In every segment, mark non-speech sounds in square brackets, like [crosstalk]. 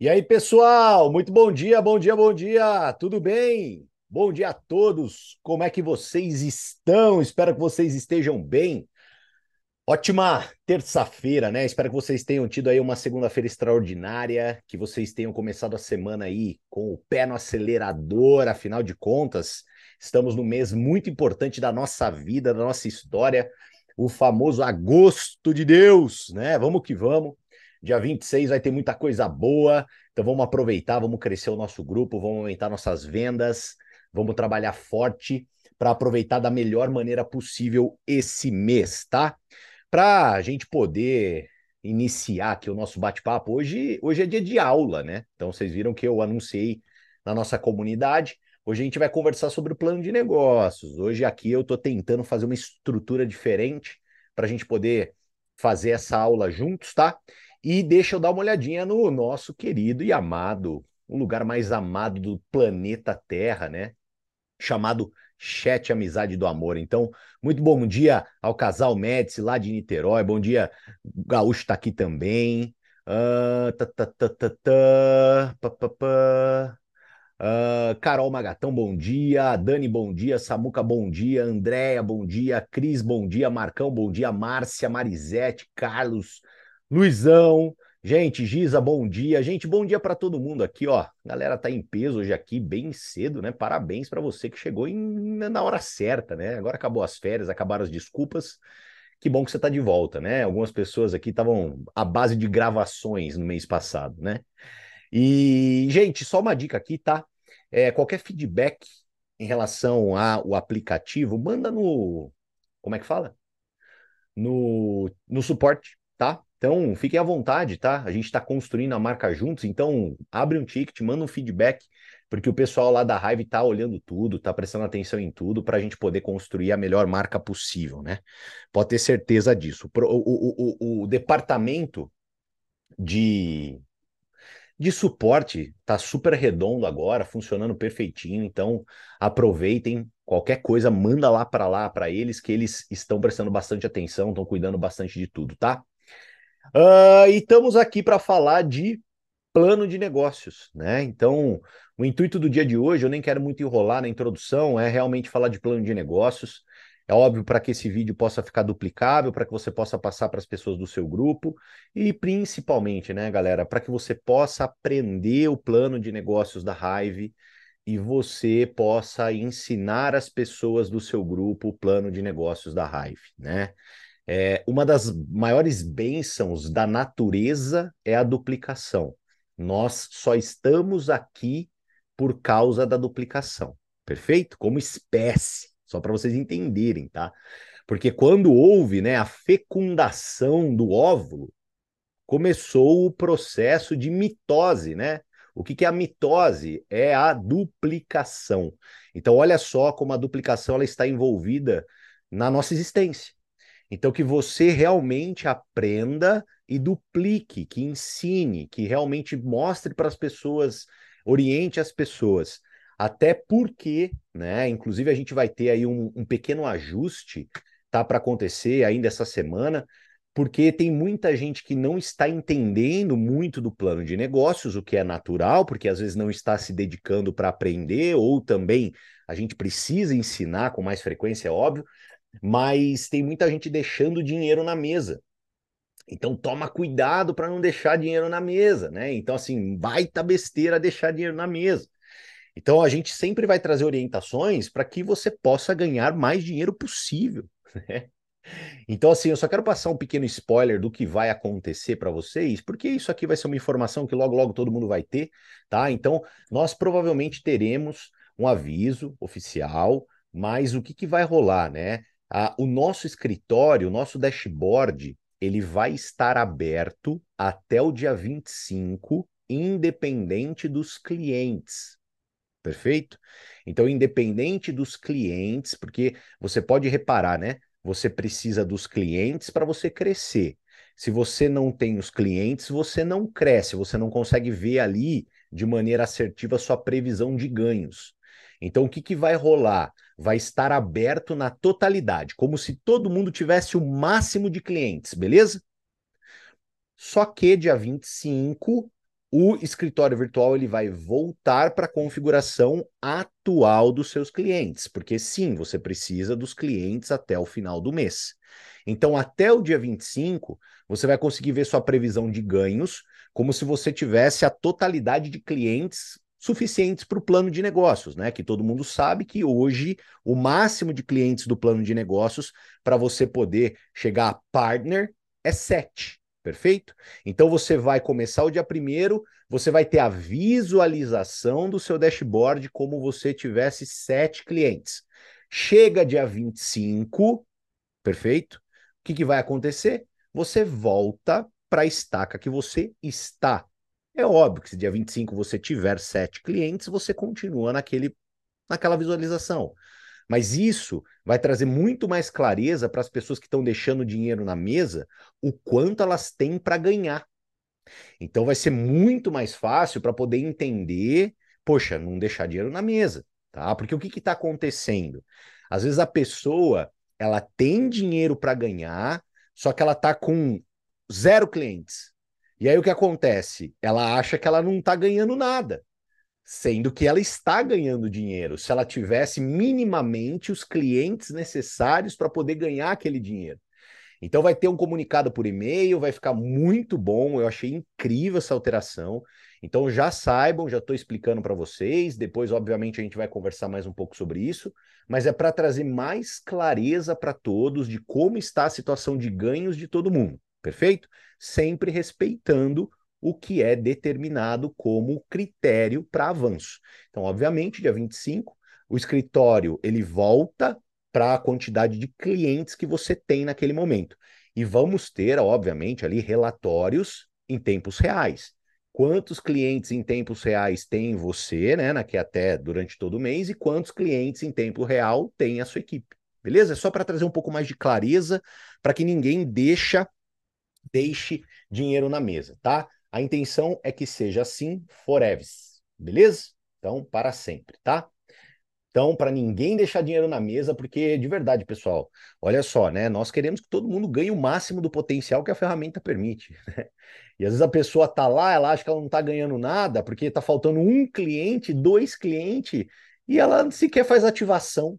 E aí, pessoal, muito bom dia, bom dia, bom dia, tudo bem? Bom dia a todos, como é que vocês estão? Espero que vocês estejam bem. Ótima terça-feira, né? Espero que vocês tenham tido aí uma segunda-feira extraordinária, que vocês tenham começado a semana aí com o pé no acelerador, afinal de contas, estamos no mês muito importante da nossa vida, da nossa história, o famoso agosto de Deus, né? Vamos que vamos. Dia 26 vai ter muita coisa boa, então vamos aproveitar, vamos crescer o nosso grupo, vamos aumentar nossas vendas, vamos trabalhar forte para aproveitar da melhor maneira possível esse mês, tá? Para a gente poder iniciar aqui o nosso bate-papo, hoje, hoje é dia de aula, né? Então vocês viram que eu anunciei na nossa comunidade. Hoje a gente vai conversar sobre o plano de negócios. Hoje aqui eu estou tentando fazer uma estrutura diferente para a gente poder fazer essa aula juntos, tá? E deixa eu dar uma olhadinha no nosso querido e amado, o lugar mais amado do planeta Terra, né? Chamado Chat Amizade do Amor. Então, muito bom dia ao casal Médici lá de Niterói. Bom dia, o Gaúcho está aqui também. Uh, tá, tá, tá, tá, tá, Carol Magatão, bom dia. Dani, bom dia. Samuca, bom dia. Andréia, bom dia. Cris, bom dia. Marcão, bom dia. Márcia, Marisete, Carlos, Luizão, gente, Giza, bom dia. Gente, bom dia para todo mundo aqui, ó. Galera tá em peso hoje aqui, bem cedo, né? Parabéns para você que chegou em, na hora certa, né? Agora acabou as férias, acabaram as desculpas. Que bom que você tá de volta, né? Algumas pessoas aqui estavam à base de gravações no mês passado, né? E, gente, só uma dica aqui, tá? É, qualquer feedback em relação ao aplicativo, manda no. Como é que fala? No, no suporte, tá? Então, fiquem à vontade, tá? A gente está construindo a marca juntos, então abre um ticket, manda um feedback, porque o pessoal lá da Hive está olhando tudo, está prestando atenção em tudo, para a gente poder construir a melhor marca possível, né? Pode ter certeza disso. O, o, o, o departamento de, de suporte está super redondo agora, funcionando perfeitinho, então aproveitem. Qualquer coisa, manda lá para lá para eles, que eles estão prestando bastante atenção, estão cuidando bastante de tudo, tá? Uh, e estamos aqui para falar de plano de negócios, né? Então, o intuito do dia de hoje, eu nem quero muito enrolar na introdução, é realmente falar de plano de negócios. É óbvio para que esse vídeo possa ficar duplicável, para que você possa passar para as pessoas do seu grupo e principalmente, né, galera, para que você possa aprender o plano de negócios da Hive e você possa ensinar as pessoas do seu grupo o plano de negócios da Hive, né? É, uma das maiores bênçãos da natureza é a duplicação. Nós só estamos aqui por causa da duplicação, perfeito? Como espécie, só para vocês entenderem, tá? Porque quando houve né, a fecundação do óvulo, começou o processo de mitose, né? O que, que é a mitose? É a duplicação. Então, olha só como a duplicação ela está envolvida na nossa existência. Então, que você realmente aprenda e duplique, que ensine, que realmente mostre para as pessoas, oriente as pessoas. Até porque, né? Inclusive, a gente vai ter aí um, um pequeno ajuste, tá? Para acontecer ainda essa semana, porque tem muita gente que não está entendendo muito do plano de negócios, o que é natural, porque às vezes não está se dedicando para aprender, ou também a gente precisa ensinar com mais frequência, é óbvio, mas tem muita gente deixando dinheiro na mesa. Então toma cuidado para não deixar dinheiro na mesa, né? Então assim, baita besteira deixar dinheiro na mesa. Então a gente sempre vai trazer orientações para que você possa ganhar mais dinheiro possível, [laughs] né? Então assim, eu só quero passar um pequeno spoiler do que vai acontecer para vocês, porque isso aqui vai ser uma informação que logo logo todo mundo vai ter, tá? Então, nós provavelmente teremos um aviso oficial, mas o que, que vai rolar, né? Ah, o nosso escritório, o nosso dashboard, ele vai estar aberto até o dia 25, independente dos clientes. Perfeito? Então, independente dos clientes, porque você pode reparar, né? Você precisa dos clientes para você crescer. Se você não tem os clientes, você não cresce, você não consegue ver ali de maneira assertiva sua previsão de ganhos. Então, o que, que vai rolar? Vai estar aberto na totalidade, como se todo mundo tivesse o máximo de clientes, beleza? Só que dia 25 o escritório virtual ele vai voltar para a configuração atual dos seus clientes, porque sim, você precisa dos clientes até o final do mês. Então, até o dia 25, você vai conseguir ver sua previsão de ganhos, como se você tivesse a totalidade de clientes suficientes para o plano de negócios, né? Que todo mundo sabe que hoje o máximo de clientes do plano de negócios para você poder chegar a partner é sete. Perfeito? Então você vai começar o dia primeiro, você vai ter a visualização do seu dashboard como você tivesse sete clientes. Chega dia 25, perfeito? O que, que vai acontecer? Você volta para a estaca que você está. É óbvio que se dia 25 você tiver sete clientes, você continua naquele, naquela visualização. Mas isso vai trazer muito mais clareza para as pessoas que estão deixando dinheiro na mesa, o quanto elas têm para ganhar. Então vai ser muito mais fácil para poder entender, poxa, não deixar dinheiro na mesa, tá? Porque o que está acontecendo? Às vezes a pessoa ela tem dinheiro para ganhar, só que ela está com zero clientes. E aí o que acontece? Ela acha que ela não está ganhando nada, sendo que ela está ganhando dinheiro. Se ela tivesse minimamente os clientes necessários para poder ganhar aquele dinheiro. Então vai ter um comunicado por e-mail, vai ficar muito bom. Eu achei incrível essa alteração. Então já saibam, já estou explicando para vocês. Depois, obviamente, a gente vai conversar mais um pouco sobre isso, mas é para trazer mais clareza para todos de como está a situação de ganhos de todo mundo. Perfeito? Sempre respeitando o que é determinado como critério para avanço. Então, obviamente, dia 25, o escritório ele volta para a quantidade de clientes que você tem naquele momento. E vamos ter, obviamente, ali relatórios em tempos reais. Quantos clientes em tempos reais tem você, né, na que até durante todo o mês, e quantos clientes em tempo real tem a sua equipe. Beleza? É só para trazer um pouco mais de clareza, para que ninguém deixa deixe dinheiro na mesa, tá? A intenção é que seja assim forever, beleza? Então, para sempre, tá? Então, para ninguém deixar dinheiro na mesa, porque de verdade, pessoal, olha só, né? Nós queremos que todo mundo ganhe o máximo do potencial que a ferramenta permite. [laughs] Né? E às vezes a pessoa tá lá, ela acha que ela não tá ganhando nada, porque tá faltando um cliente, dois clientes, e ela sequer faz ativação.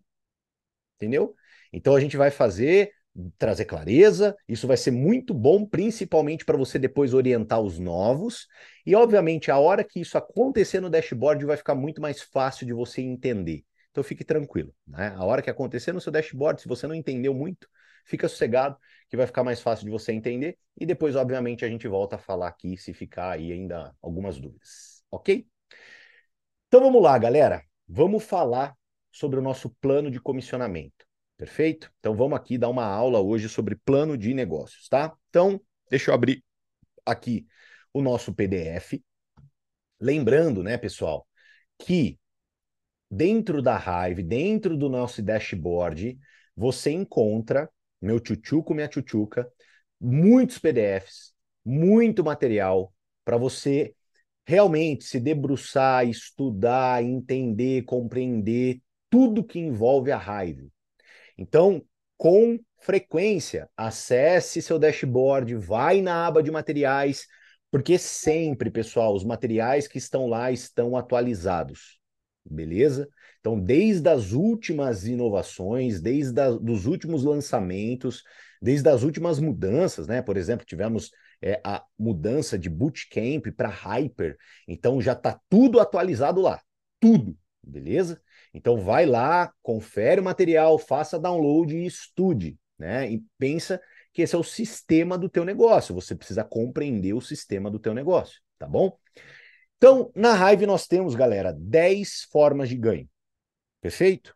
Entendeu? Então a gente vai fazer trazer clareza. Isso vai ser muito bom, principalmente para você depois orientar os novos. E, obviamente, a hora que isso acontecer no dashboard vai ficar muito mais fácil de você entender. Então, fique tranquilo. Né? A hora que acontecer no seu dashboard, se você não entendeu muito, fica sossegado, que vai ficar mais fácil de você entender. E depois, obviamente, a gente volta a falar aqui se ficar aí ainda algumas dúvidas. Ok? Então, vamos lá, galera. Vamos falar sobre o nosso plano de comissionamento. Perfeito? Então vamos aqui dar uma aula hoje sobre plano de negócios, tá? Então, deixa eu abrir aqui o nosso PDF. Lembrando, né, pessoal, que dentro da Hive, dentro do nosso dashboard, você encontra meu tchutchuco, minha tchutchuca, muitos PDFs, muito material para você realmente se debruçar, estudar, entender, compreender tudo que envolve a Hive. Então, com frequência, acesse seu dashboard, vai na aba de materiais, porque sempre, pessoal, os materiais que estão lá estão atualizados. Beleza? Então, desde as últimas inovações, desde os últimos lançamentos, desde as últimas mudanças, né? Por exemplo, tivemos é, a mudança de Bootcamp para Hyper, então já está tudo atualizado lá, tudo, beleza? Então vai lá, confere o material, faça download e estude, né? E pensa que esse é o sistema do teu negócio. Você precisa compreender o sistema do teu negócio, tá bom? Então, na Hive nós temos, galera, 10 formas de ganho. Perfeito?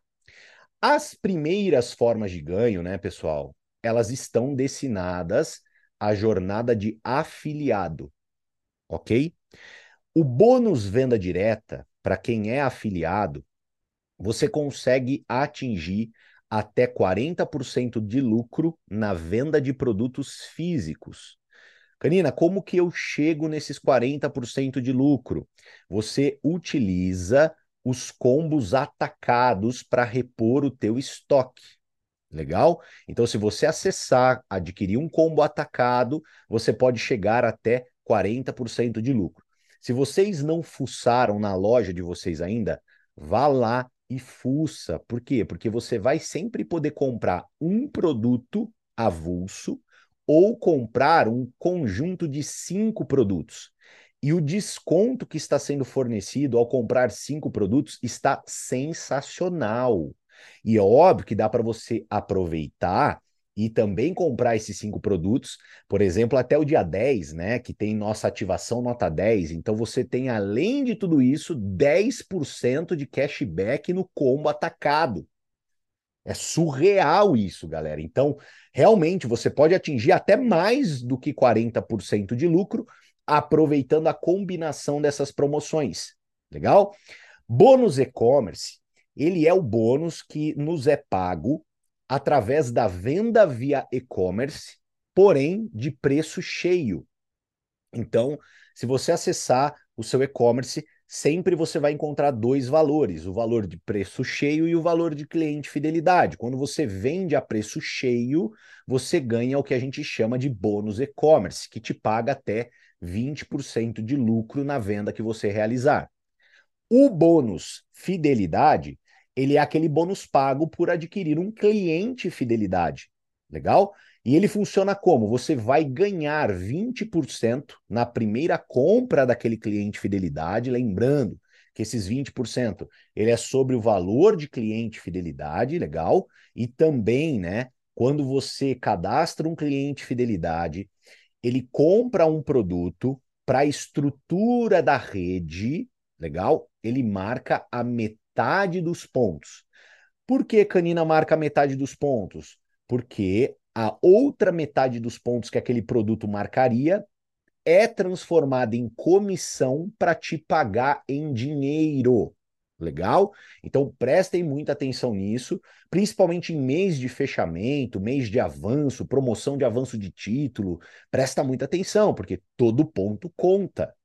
As primeiras formas de ganho, né, pessoal, elas estão destinadas à jornada de afiliado, ok? O bônus venda direta, para quem é afiliado, você consegue atingir até 40% de lucro na venda de produtos físicos. Canina, como que eu chego nesses 40% de lucro? Você utiliza os combos atacados para repor o teu estoque. Legal? Então, se você acessar, adquirir um combo atacado, você pode chegar até 40% de lucro. Se vocês não fuçaram na loja de vocês ainda, vá lá e fuça. Por quê? Porque você vai sempre poder comprar um produto avulso ou comprar um conjunto de cinco produtos. E o desconto que está sendo fornecido ao comprar cinco produtos está sensacional. E é óbvio que dá para você aproveitar e também comprar esses cinco produtos, por exemplo, até o dia 10, né? Que tem nossa ativação nota 10. Então você tem, além de tudo isso, 10% de cashback no combo atacado. É surreal isso, galera. Então, realmente, você pode atingir até mais do que 40% de lucro aproveitando a combinação dessas promoções. Legal? Bônus e-commerce, ele é o bônus que nos é pago através da venda via e-commerce, porém de preço cheio. Então, se você acessar o seu e-commerce, sempre você vai encontrar dois valores: o valor de preço cheio e o valor de cliente fidelidade. Quando você vende a preço cheio, você ganha o que a gente chama de bônus e-commerce, que te paga até 20% de lucro na venda que você realizar. O bônus fidelidade ele é aquele bônus pago por adquirir um cliente fidelidade. Legal? E ele funciona como? Você vai ganhar 20% na primeira compra daquele cliente fidelidade, lembrando que esses 20% ele é sobre o valor de cliente fidelidade, legal? E também, né, quando você cadastra um cliente fidelidade, ele compra um produto para a estrutura da rede, legal? Ele marca a metade metade dos pontos. Por que Canina marca metade dos pontos? Porque a outra metade dos pontos que aquele produto marcaria é transformada em comissão para te pagar em dinheiro. Legal? Então prestem muita atenção nisso, principalmente em mês de fechamento, mês de avanço, promoção de avanço de título. Presta muita atenção, porque todo ponto conta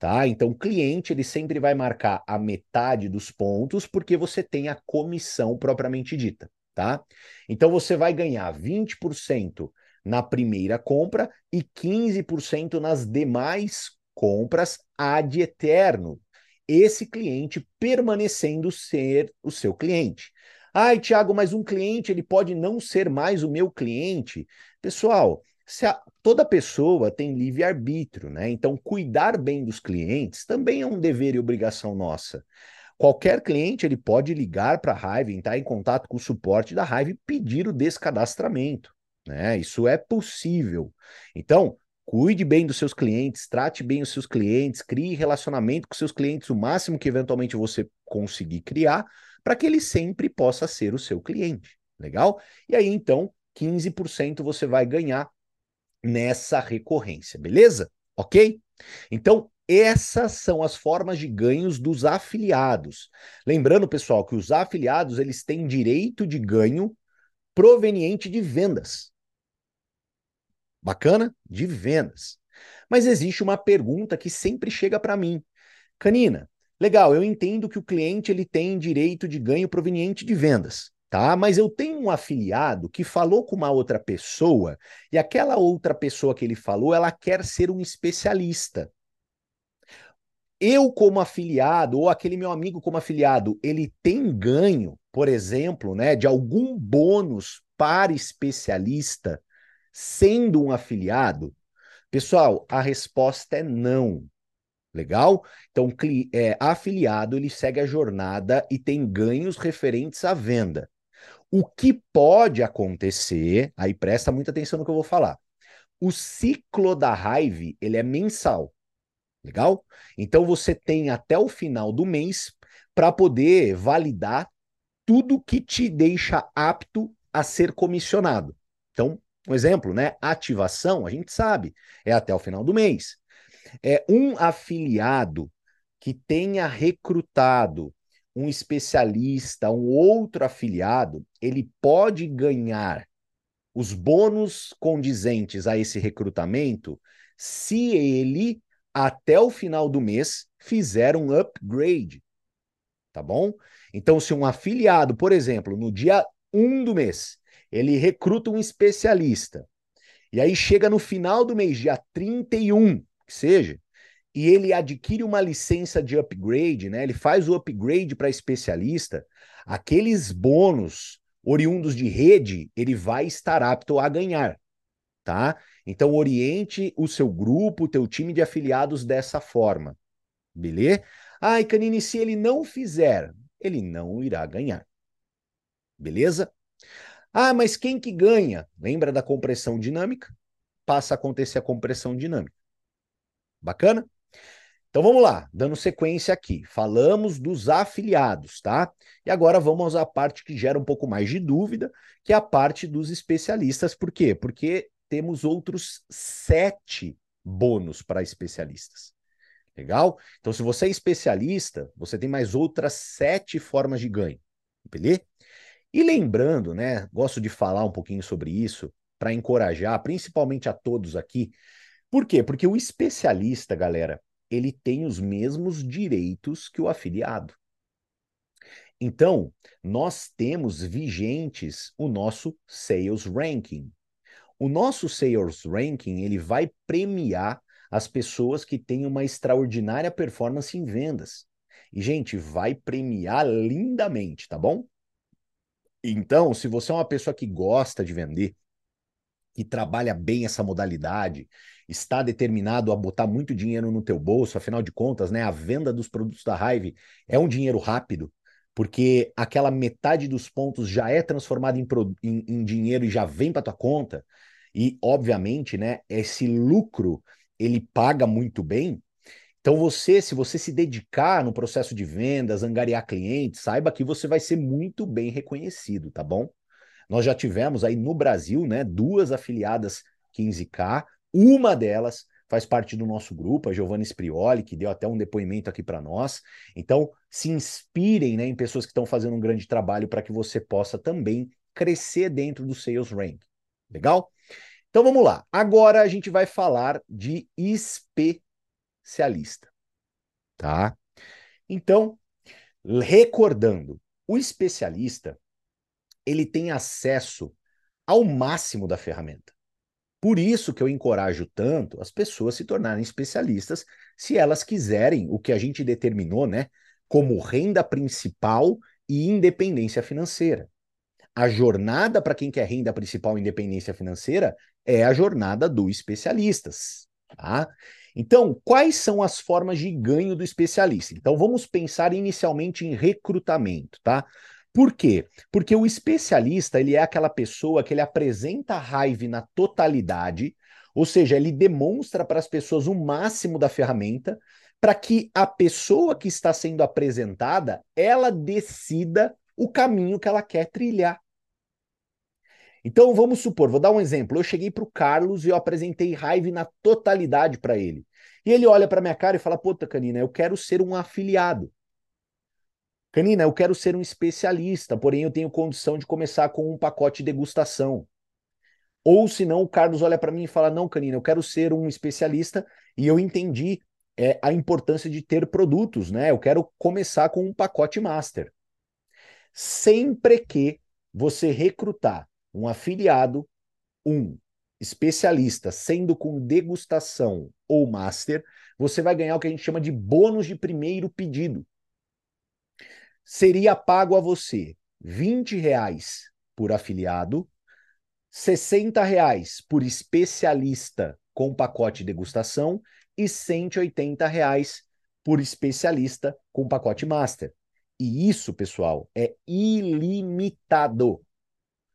tá? Então, o cliente ele sempre vai marcar a metade dos pontos porque você tem a comissão propriamente dita, tá? Então, você vai ganhar 20% na primeira compra e 15% nas demais compras ad eterno. Esse cliente permanecendo ser o seu cliente. Ai, Tiago, mas um cliente ele pode não ser mais o meu cliente. Pessoal, se a, toda pessoa tem livre-arbítrio, né? Então, cuidar bem dos clientes também é um dever e obrigação nossa. Qualquer cliente ele pode ligar para a Hive, entrar em contato com o suporte da Hive e pedir o descadastramento. Né? Isso é possível. Então, cuide bem dos seus clientes, trate bem os seus clientes, crie relacionamento com seus clientes o máximo que eventualmente você conseguir criar, para que ele sempre possa ser o seu cliente. Legal? E aí, então, 15% você vai ganhar nessa recorrência, beleza? Ok? Então, essas são as formas de ganhos dos afiliados. Lembrando, pessoal, que os afiliados eles têm direito de ganho proveniente de vendas. Bacana? De vendas. Mas existe uma pergunta que sempre chega para mim. Canina, legal, eu entendo que o cliente ele tem direito de ganho proveniente de vendas tá? Mas eu tenho um afiliado que falou com uma outra pessoa e aquela outra pessoa que ele falou, ela quer ser um especialista. Eu, como afiliado, ou aquele meu amigo como afiliado, ele tem ganho, por exemplo, né, de algum bônus para especialista sendo um afiliado? Pessoal, a resposta é não. Legal? Então, é, afiliado ele segue a jornada e tem ganhos referentes à venda. O que pode acontecer, aí presta muita atenção no que eu vou falar. O ciclo da raiva, ele é mensal. Legal? Então você tem até o final do mês para poder validar tudo que te deixa apto a ser comissionado. Então, um exemplo, né? Ativação, a gente sabe, é até o final do mês. É um afiliado que tenha recrutado um especialista, um outro afiliado, ele pode ganhar os bônus condizentes a esse recrutamento se ele, até o final do mês, fizer um upgrade. Tá bom? Então, se um afiliado, por exemplo, no dia 1 do mês, ele recruta um especialista, e aí chega no final do mês, dia 31, que seja, e ele adquire uma licença de upgrade, né? Ele faz o upgrade para especialista, aqueles bônus oriundos de rede, ele vai estar apto a ganhar, tá? Então oriente o seu grupo, o teu time de afiliados dessa forma. Beleza? Ah, e Canini, se ele não fizer, ele não irá ganhar. Beleza? Ah, mas quem que ganha? Lembra da compressão dinâmica? Passa a acontecer a compressão dinâmica. Bacana? Então vamos lá, dando sequência aqui. Falamos dos afiliados, tá? E agora vamos à parte que gera um pouco mais de dúvida, que é a parte dos especialistas. Por quê? Porque temos outros sete bônus para especialistas. Legal? Então, se você é especialista, você tem mais outras sete formas de ganho. Beleza? E lembrando, né? Gosto de falar um pouquinho sobre isso para encorajar, principalmente a todos aqui. Por quê? Porque o especialista, galera, ele tem os mesmos direitos que o afiliado. Então, nós temos vigentes o nosso sales ranking. O nosso sales ranking, ele vai premiar as pessoas que têm uma extraordinária performance em vendas. E gente, vai premiar lindamente, tá bom? Então, se você é uma pessoa que gosta de vender, que trabalha bem essa modalidade, está determinado a botar muito dinheiro no teu bolso, afinal de contas, né, a venda dos produtos da Hive é um dinheiro rápido, porque aquela metade dos pontos já é transformada em, em, em dinheiro e já vem para tua conta, e obviamente, né, esse lucro ele paga muito bem. Então você, se você se dedicar no processo de vendas, angariar clientes, saiba que você vai ser muito bem reconhecido, tá bom? Nós já tivemos aí no Brasil, né, duas afiliadas 15K, uma delas faz parte do nosso grupo, a Giovanna Sprioli, que deu até um depoimento aqui para nós. Então, se inspirem né, em pessoas que estão fazendo um grande trabalho para que você possa também crescer dentro do Sales Rank. Legal? Então vamos lá. Agora a gente vai falar de especialista, tá? Então, recordando, o especialista ele tem acesso ao máximo da ferramenta. Por isso que eu encorajo tanto as pessoas se tornarem especialistas, se elas quiserem o que a gente determinou, né, como renda principal e independência financeira. A jornada para quem quer renda principal e independência financeira é a jornada do especialistas, tá? Então, quais são as formas de ganho do especialista? Então, vamos pensar inicialmente em recrutamento, tá? Por quê? Porque o especialista, ele é aquela pessoa que ele apresenta a raiva na totalidade, ou seja, ele demonstra para as pessoas o máximo da ferramenta para que a pessoa que está sendo apresentada, ela decida o caminho que ela quer trilhar. Então vamos supor, vou dar um exemplo. Eu cheguei para o Carlos e eu apresentei raiva na totalidade para ele. E ele olha para minha cara e fala: Puta, Canina, eu quero ser um afiliado. Canina, eu quero ser um especialista, porém eu tenho condição de começar com um pacote de degustação. Ou se não, o Carlos olha para mim e fala: Não, Canina, eu quero ser um especialista e eu entendi é, a importância de ter produtos, né? Eu quero começar com um pacote master. Sempre que você recrutar um afiliado, um especialista, sendo com degustação ou master, você vai ganhar o que a gente chama de bônus de primeiro pedido seria pago a você 20 reais por afiliado, 60 reais por especialista com pacote degustação e 180 reais por especialista com pacote master. E isso, pessoal, é ilimitado.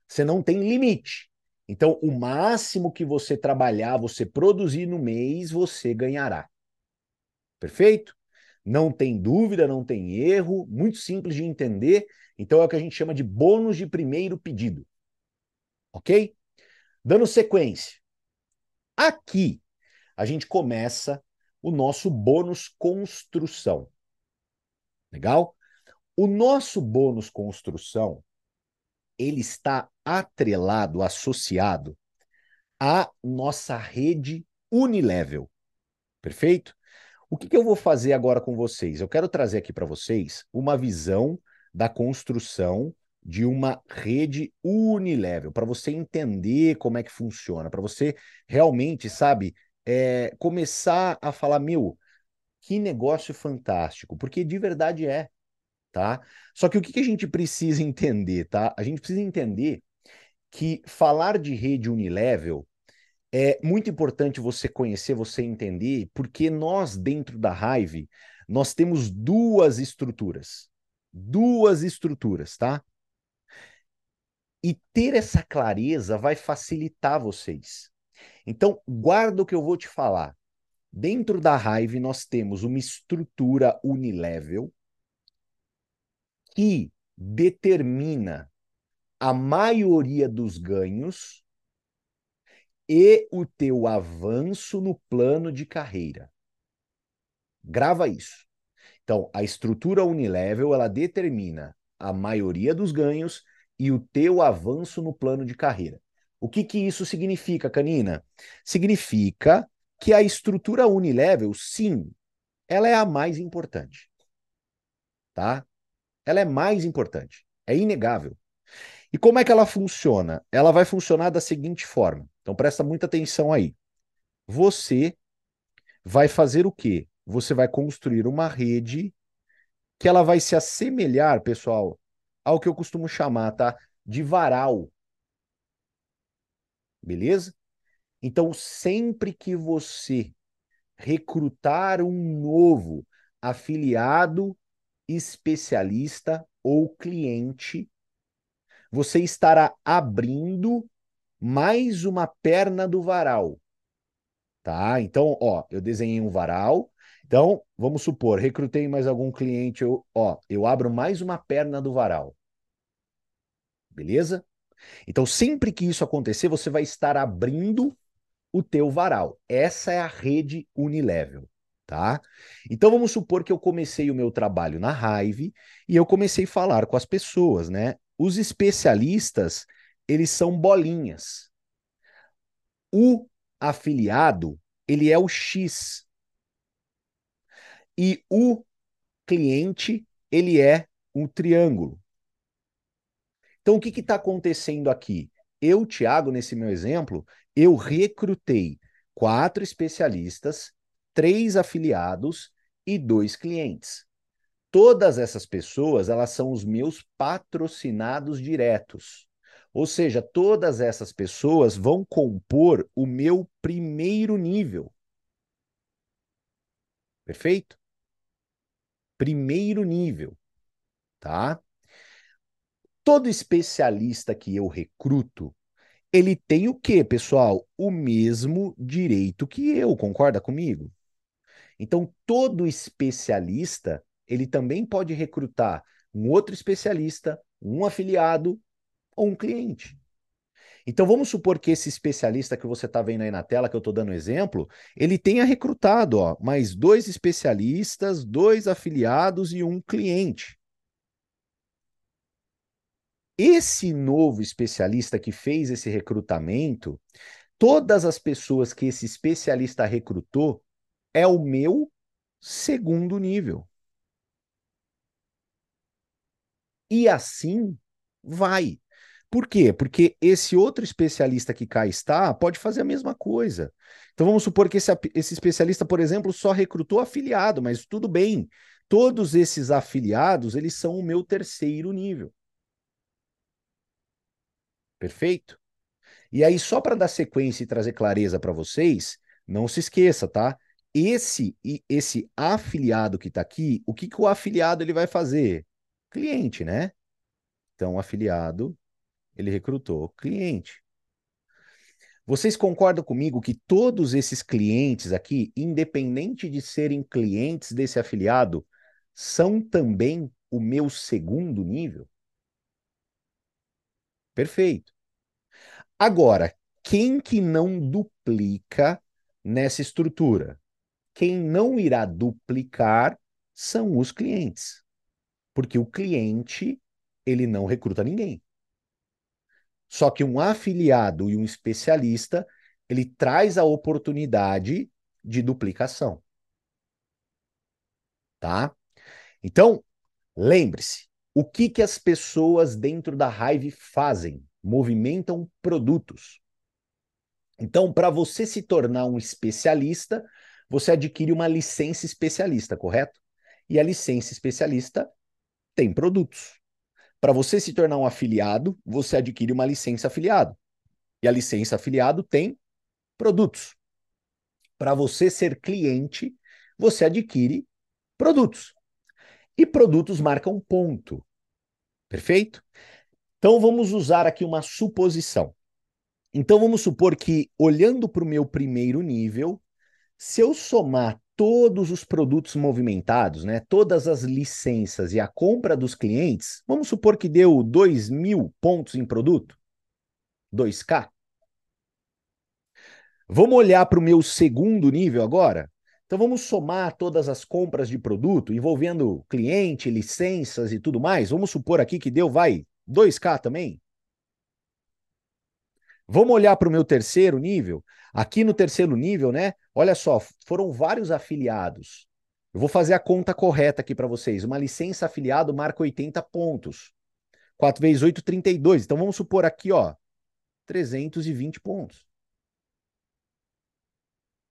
Você não tem limite. Então, o máximo que você trabalhar, você produzir no mês, você ganhará. Perfeito? Não tem dúvida, não tem erro, muito simples de entender. Então é o que a gente chama de bônus de primeiro pedido. Ok? Dando sequência. Aqui a gente começa o nosso bônus construção. Legal? O nosso bônus construção, ele está atrelado, associado à nossa rede Unilevel. Perfeito? O que, que eu vou fazer agora com vocês? Eu quero trazer aqui para vocês uma visão da construção de uma rede unilevel, para você entender como é que funciona, para você realmente, sabe, é, começar a falar, meu, Que negócio fantástico, porque de verdade é, tá? Só que o que, que a gente precisa entender, tá? A gente precisa entender que falar de rede unilevel é muito importante você conhecer, você entender, porque nós dentro da Hive, nós temos duas estruturas. Duas estruturas, tá? E ter essa clareza vai facilitar vocês. Então, guarda o que eu vou te falar. Dentro da Hive, nós temos uma estrutura unilevel que determina a maioria dos ganhos e o teu avanço no plano de carreira. Grava isso. Então, a estrutura unilevel, ela determina a maioria dos ganhos e o teu avanço no plano de carreira. O que que isso significa, Canina? Significa que a estrutura unilevel, sim, ela é a mais importante. Tá? Ela é mais importante. É inegável. E como é que ela funciona? Ela vai funcionar da seguinte forma. Então presta muita atenção aí. Você vai fazer o quê? Você vai construir uma rede que ela vai se assemelhar, pessoal, ao que eu costumo chamar, tá? De varal. Beleza? Então, sempre que você recrutar um novo afiliado, especialista ou cliente, você estará abrindo mais uma perna do varal. Tá? Então, ó, eu desenhei um varal. Então, vamos supor, recrutei mais algum cliente, eu, ó, eu abro mais uma perna do varal. Beleza? Então, sempre que isso acontecer, você vai estar abrindo o teu varal. Essa é a rede unilevel, tá? Então, vamos supor que eu comecei o meu trabalho na Hive e eu comecei a falar com as pessoas, né? Os especialistas, eles são bolinhas. O afiliado, ele é o X. E o cliente, ele é um triângulo. Então, o que está acontecendo aqui? Eu, Thiago, nesse meu exemplo, eu recrutei quatro especialistas, três afiliados e dois clientes. Todas essas pessoas, elas são os meus patrocinados diretos. Ou seja, todas essas pessoas vão compor o meu primeiro nível. Perfeito? Primeiro nível, tá? Todo especialista que eu recruto, ele tem o quê, pessoal? O mesmo direito que eu, concorda comigo? Então, todo especialista, ele também pode recrutar um outro especialista, um afiliado ou um cliente. Então vamos supor que esse especialista que você está vendo aí na tela, que eu estou dando exemplo, ele tenha recrutado ó, mais dois especialistas, dois afiliados e um cliente. Esse novo especialista que fez esse recrutamento, todas as pessoas que esse especialista recrutou é o meu segundo nível. E assim vai. Por quê? Porque esse outro especialista que cá está pode fazer a mesma coisa. Então vamos supor que esse, esse especialista, por exemplo, só recrutou afiliado, mas tudo bem. Todos esses afiliados, eles são o meu terceiro nível. Perfeito? E aí, só para dar sequência e trazer clareza para vocês, não se esqueça, tá? Esse esse afiliado que está aqui, o que, que o afiliado ele vai fazer? Cliente, né? Então, afiliado, ele recrutou cliente. Vocês concordam comigo que todos esses clientes aqui, independente de serem clientes desse afiliado, são também o meu segundo nível? Perfeito. Agora, quem que não duplica nessa estrutura? Quem não irá duplicar são os clientes. Porque o cliente, ele não recruta ninguém. Só que um afiliado e um especialista, ele traz a oportunidade de duplicação. Tá? Então, lembre-se, o que que as pessoas dentro da Hive fazem? Movimentam produtos. Então, para você se tornar um especialista, você adquire uma licença especialista, correto? E a licença especialista tem produtos. Para você se tornar um afiliado, você adquire uma licença afiliado. E a licença afiliado tem produtos. Para você ser cliente, você adquire produtos. E produtos marcam ponto. Perfeito? Então vamos usar aqui uma suposição. Então vamos supor que, olhando para o meu primeiro nível, se eu somar todos os produtos movimentados, né, todas as licenças e a compra dos clientes, vamos supor que deu 2 mil pontos em produto? 2K? Vamos olhar para o meu segundo nível agora? Então vamos somar todas as compras de produto envolvendo cliente, licenças e tudo mais. Vamos supor aqui que deu, vai, 2K também? Vamos olhar para o meu terceiro nível? Aqui no terceiro nível, né? Olha só, foram vários afiliados. Eu vou fazer a conta correta aqui para vocês. Uma licença afiliado marca 80 pontos. 4 vezes 8, 32. Então vamos supor aqui, ó, 320 pontos.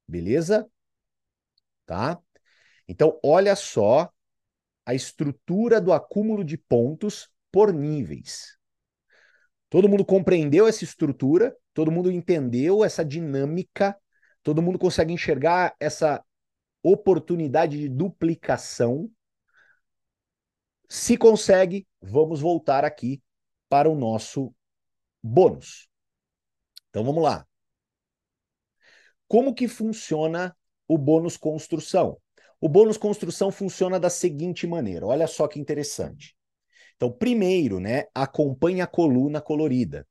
Beleza? Tá? Então, olha só a estrutura do acúmulo de pontos por níveis. Todo mundo compreendeu essa estrutura, todo mundo entendeu essa dinâmica, todo mundo consegue enxergar essa oportunidade de duplicação. Se consegue, vamos voltar aqui para o nosso bônus. Então vamos lá. Como que funciona o bônus construção? O bônus construção funciona da seguinte maneira. Olha só que interessante. Então, primeiro, né, acompanhe a coluna colorida.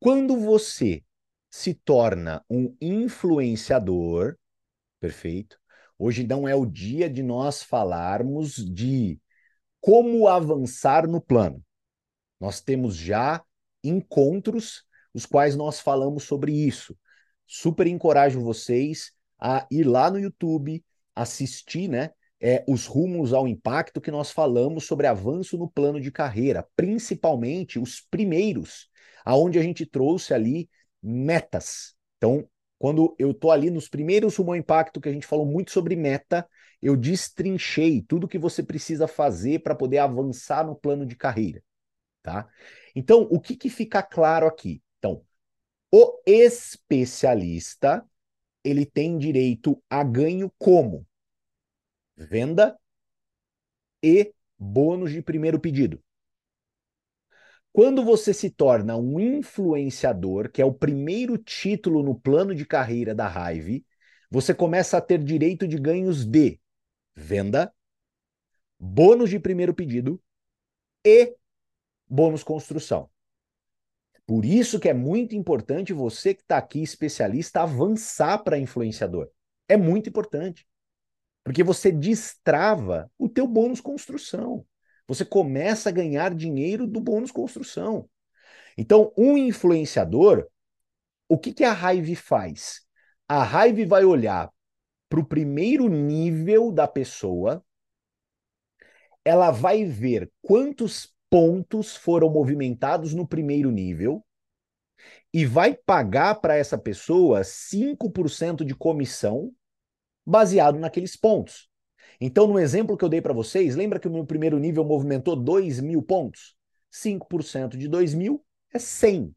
Quando você se torna um influenciador, perfeito? Hoje não é o dia de nós falarmos de como avançar no plano. Nós temos já encontros os quais nós falamos sobre isso super encorajo vocês a ir lá no YouTube, assistir, né? É, os rumos ao impacto que nós falamos sobre avanço no plano de carreira, principalmente os primeiros, aonde a gente trouxe ali metas. Então, quando eu estou ali nos primeiros rumo ao impacto que a gente falou muito sobre meta, eu destrinchei tudo que você precisa fazer para poder avançar no plano de carreira, tá? Então, o que, que fica claro aqui? Então, o especialista, ele tem direito a ganho como venda e bônus de primeiro pedido. Quando você se torna um influenciador, que é o primeiro título no plano de carreira da Hive, você começa a ter direito de ganhos de venda, bônus de primeiro pedido e bônus construção. Por isso que é muito importante você que está aqui, especialista, avançar para influenciador. É muito importante. Porque você destrava o teu bônus construção. Você começa a ganhar dinheiro do bônus construção. Então, um influenciador, o que, que a Hive faz? A Hive vai olhar para o primeiro nível da pessoa, ela vai ver quantos pontos foram movimentados no primeiro nível e vai pagar para essa pessoa 5% de comissão baseado naqueles pontos. Então, no exemplo que eu dei para vocês, lembra que o meu primeiro nível movimentou 2 mil pontos? 5% de 2 mil é 100.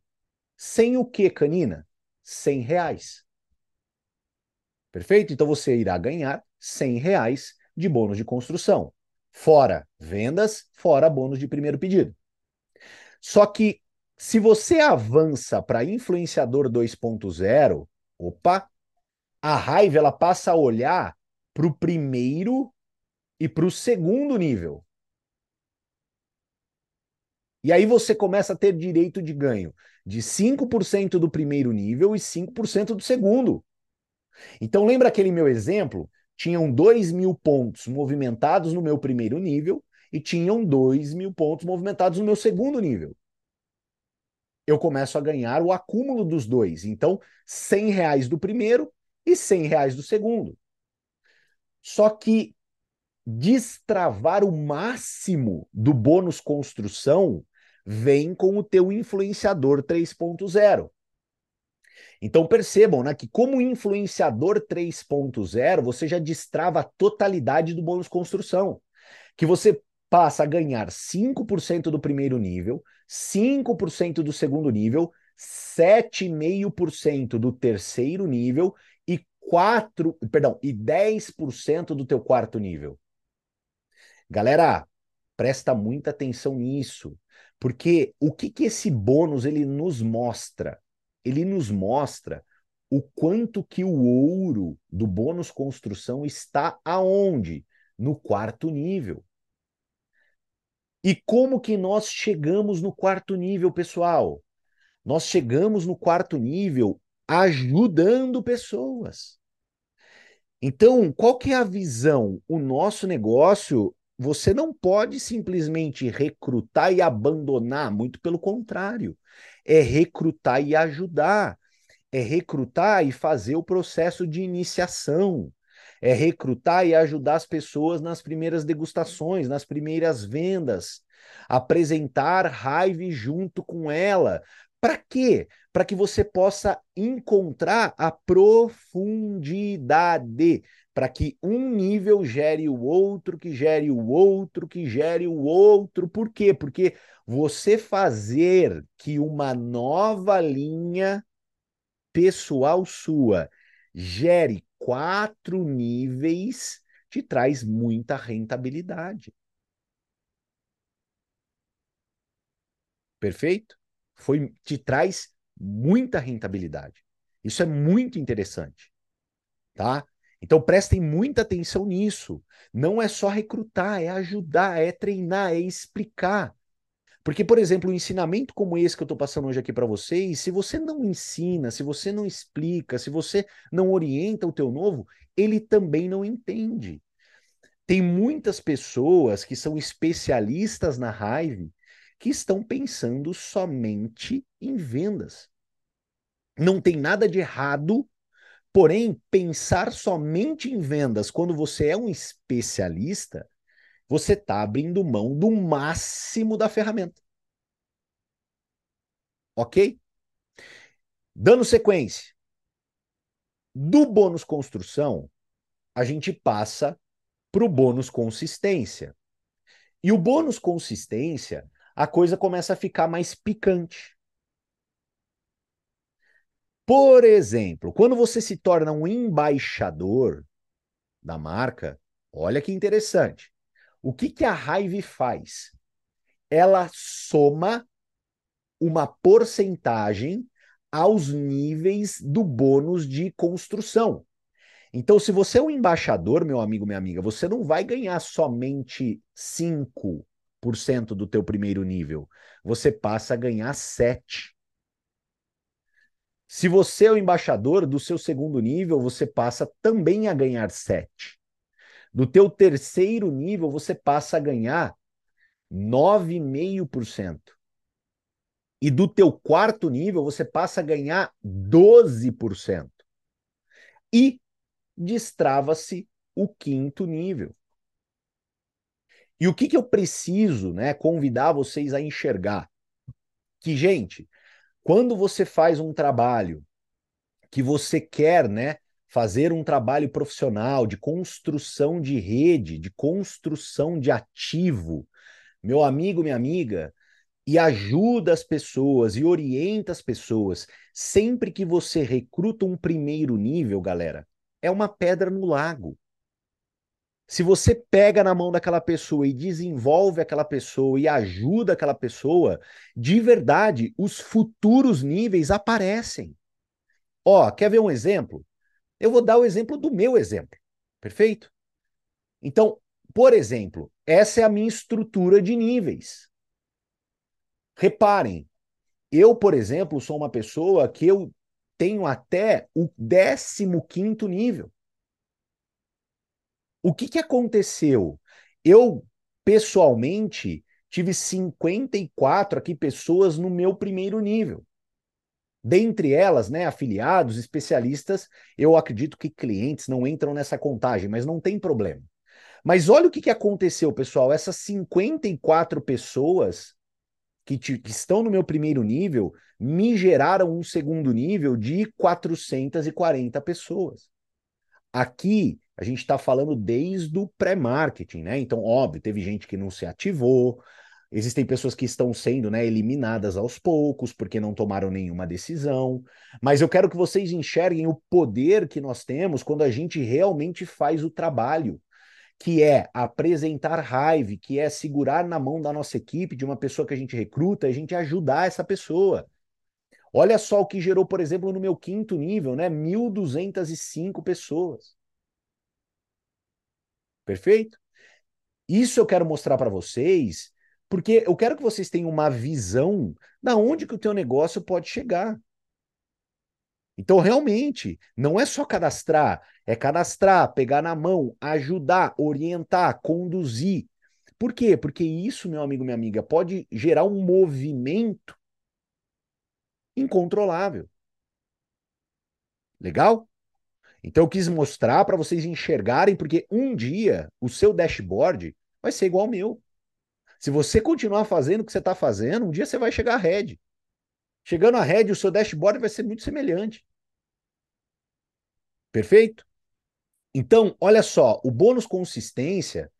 100 o que, Canina? 100 reais. Perfeito? Então você irá ganhar 100 reais de bônus de construção. Fora vendas, fora bônus de primeiro pedido. Só que se você avança para influenciador 2.0, opa, a raiva ela passa a olhar para o primeiro e para o segundo nível. E aí você começa a ter direito de ganho de 5% do primeiro nível e 5% do segundo. Então lembra aquele meu exemplo tinham 2 mil pontos movimentados no meu primeiro nível e tinham 2 mil pontos movimentados no meu segundo nível. Eu começo a ganhar o acúmulo dos dois. Então, 100 reais do primeiro e 100 reais do segundo. Só que destravar o máximo do bônus construção vem com o teu influenciador 3.0. Então percebam né, que, como influenciador 3.0, você já destrava a totalidade do bônus construção. Que você passa a ganhar 5% do primeiro nível, 5% do segundo nível, 7,5% do terceiro nível 4, perdão, e 10% do teu quarto nível. Galera, presta muita atenção nisso, porque o que que esse bônus ele nos mostra? Ele nos mostra o quanto que o ouro do bônus construção está aonde? No quarto nível. E como que nós chegamos no quarto nível, pessoal? Nós chegamos no quarto nível ajudando pessoas. Então, qual que é a visão? O nosso negócio você não pode simplesmente recrutar e abandonar, muito pelo contrário. É recrutar e ajudar. É recrutar e fazer o processo de iniciação. É recrutar e ajudar as pessoas nas primeiras degustações, nas primeiras vendas. Apresentar raiva junto com ela. Para quê? Para que você possa encontrar a profundidade para que um nível gere o outro, que gere o outro, que gere o outro. Por quê? Porque você fazer que uma nova linha pessoal sua gere quatro níveis te traz muita rentabilidade. Perfeito? Foi, te traz muita rentabilidade. Isso é muito interessante, tá? Então prestem muita atenção nisso. Não é só recrutar, é ajudar, é treinar, é explicar. Porque, por exemplo, um ensinamento como esse que eu estou passando hoje aqui para vocês, se você não ensina, se você não explica, se você não orienta o teu novo, ele também não entende. Tem muitas pessoas que são especialistas na raiva que estão pensando somente em vendas. Não tem nada de errado Porém, pensar somente em vendas quando você é um especialista, você está abrindo mão do máximo da ferramenta. Ok? Dando sequência. Do bônus construção, a gente passa para o bônus consistência. E o bônus consistência, a coisa começa a ficar mais picante. Por exemplo, quando você se torna um embaixador da marca, olha que interessante. O que, que a Hive faz? Ela soma uma porcentagem aos níveis do bônus de construção. Então, se você é um embaixador, meu amigo, minha amiga, você não vai ganhar somente 5% do teu primeiro nível. Você passa a ganhar 7%. Se você é o embaixador do seu segundo nível, você passa também a ganhar 7. Do teu terceiro nível, você passa a ganhar 9,5%. E do teu quarto nível, você passa a ganhar 12%. E destrava-se o quinto nível. E o que, que eu preciso né, convidar vocês a enxergar? Que, gente, quando você faz um trabalho que você quer, né, fazer um trabalho profissional de construção de rede, de construção de ativo, meu amigo, minha amiga, e ajuda as pessoas e orienta as pessoas, sempre que você recruta um primeiro nível, galera, é uma pedra no lago. Se você pega na mão daquela pessoa e desenvolve aquela pessoa e ajuda aquela pessoa, de verdade, os futuros níveis aparecem. Ó, quer ver um exemplo? Eu vou dar o exemplo do meu exemplo. Perfeito? Então, por exemplo, essa é a minha estrutura de níveis. Reparem, eu, por exemplo, sou uma pessoa que eu tenho até o 15 quinto nível. O que, que aconteceu? Eu, pessoalmente, tive 54 aqui pessoas no meu primeiro nível. Dentre elas, né, afiliados, especialistas, eu acredito que clientes não entram nessa contagem, mas não tem problema. Mas olha o que, que aconteceu, pessoal. Essas 54 pessoas que, te, que estão no meu primeiro nível me geraram um segundo nível de 440 pessoas. Aqui a gente está falando desde o pré-marketing, né? Então, óbvio, teve gente que não se ativou, Existem pessoas que estão sendo né, eliminadas aos poucos porque não tomaram nenhuma decisão. Mas eu quero que vocês enxerguem o poder que nós temos quando a gente realmente faz o trabalho, que é apresentar raiva, que é segurar na mão da nossa equipe, de uma pessoa que a gente recruta, a gente ajudar essa pessoa. Olha só o que gerou, por exemplo, no meu quinto nível, né? 1.205 pessoas. Perfeito? Isso eu quero mostrar para vocês porque eu quero que vocês tenham uma visão da onde que o teu negócio pode chegar. Então, realmente, não é só cadastrar, é cadastrar, pegar na mão, ajudar, orientar, conduzir. Por quê? Porque isso, meu amigo, minha amiga, pode gerar um movimento incontrolável. Legal? Então eu quis mostrar para vocês enxergarem, porque um dia o seu dashboard vai ser igual ao meu. Se você continuar fazendo o que você está fazendo, um dia você vai chegar à rede. Chegando à rede, o seu dashboard vai ser muito semelhante. Perfeito? Então, olha só, o bônus consistência,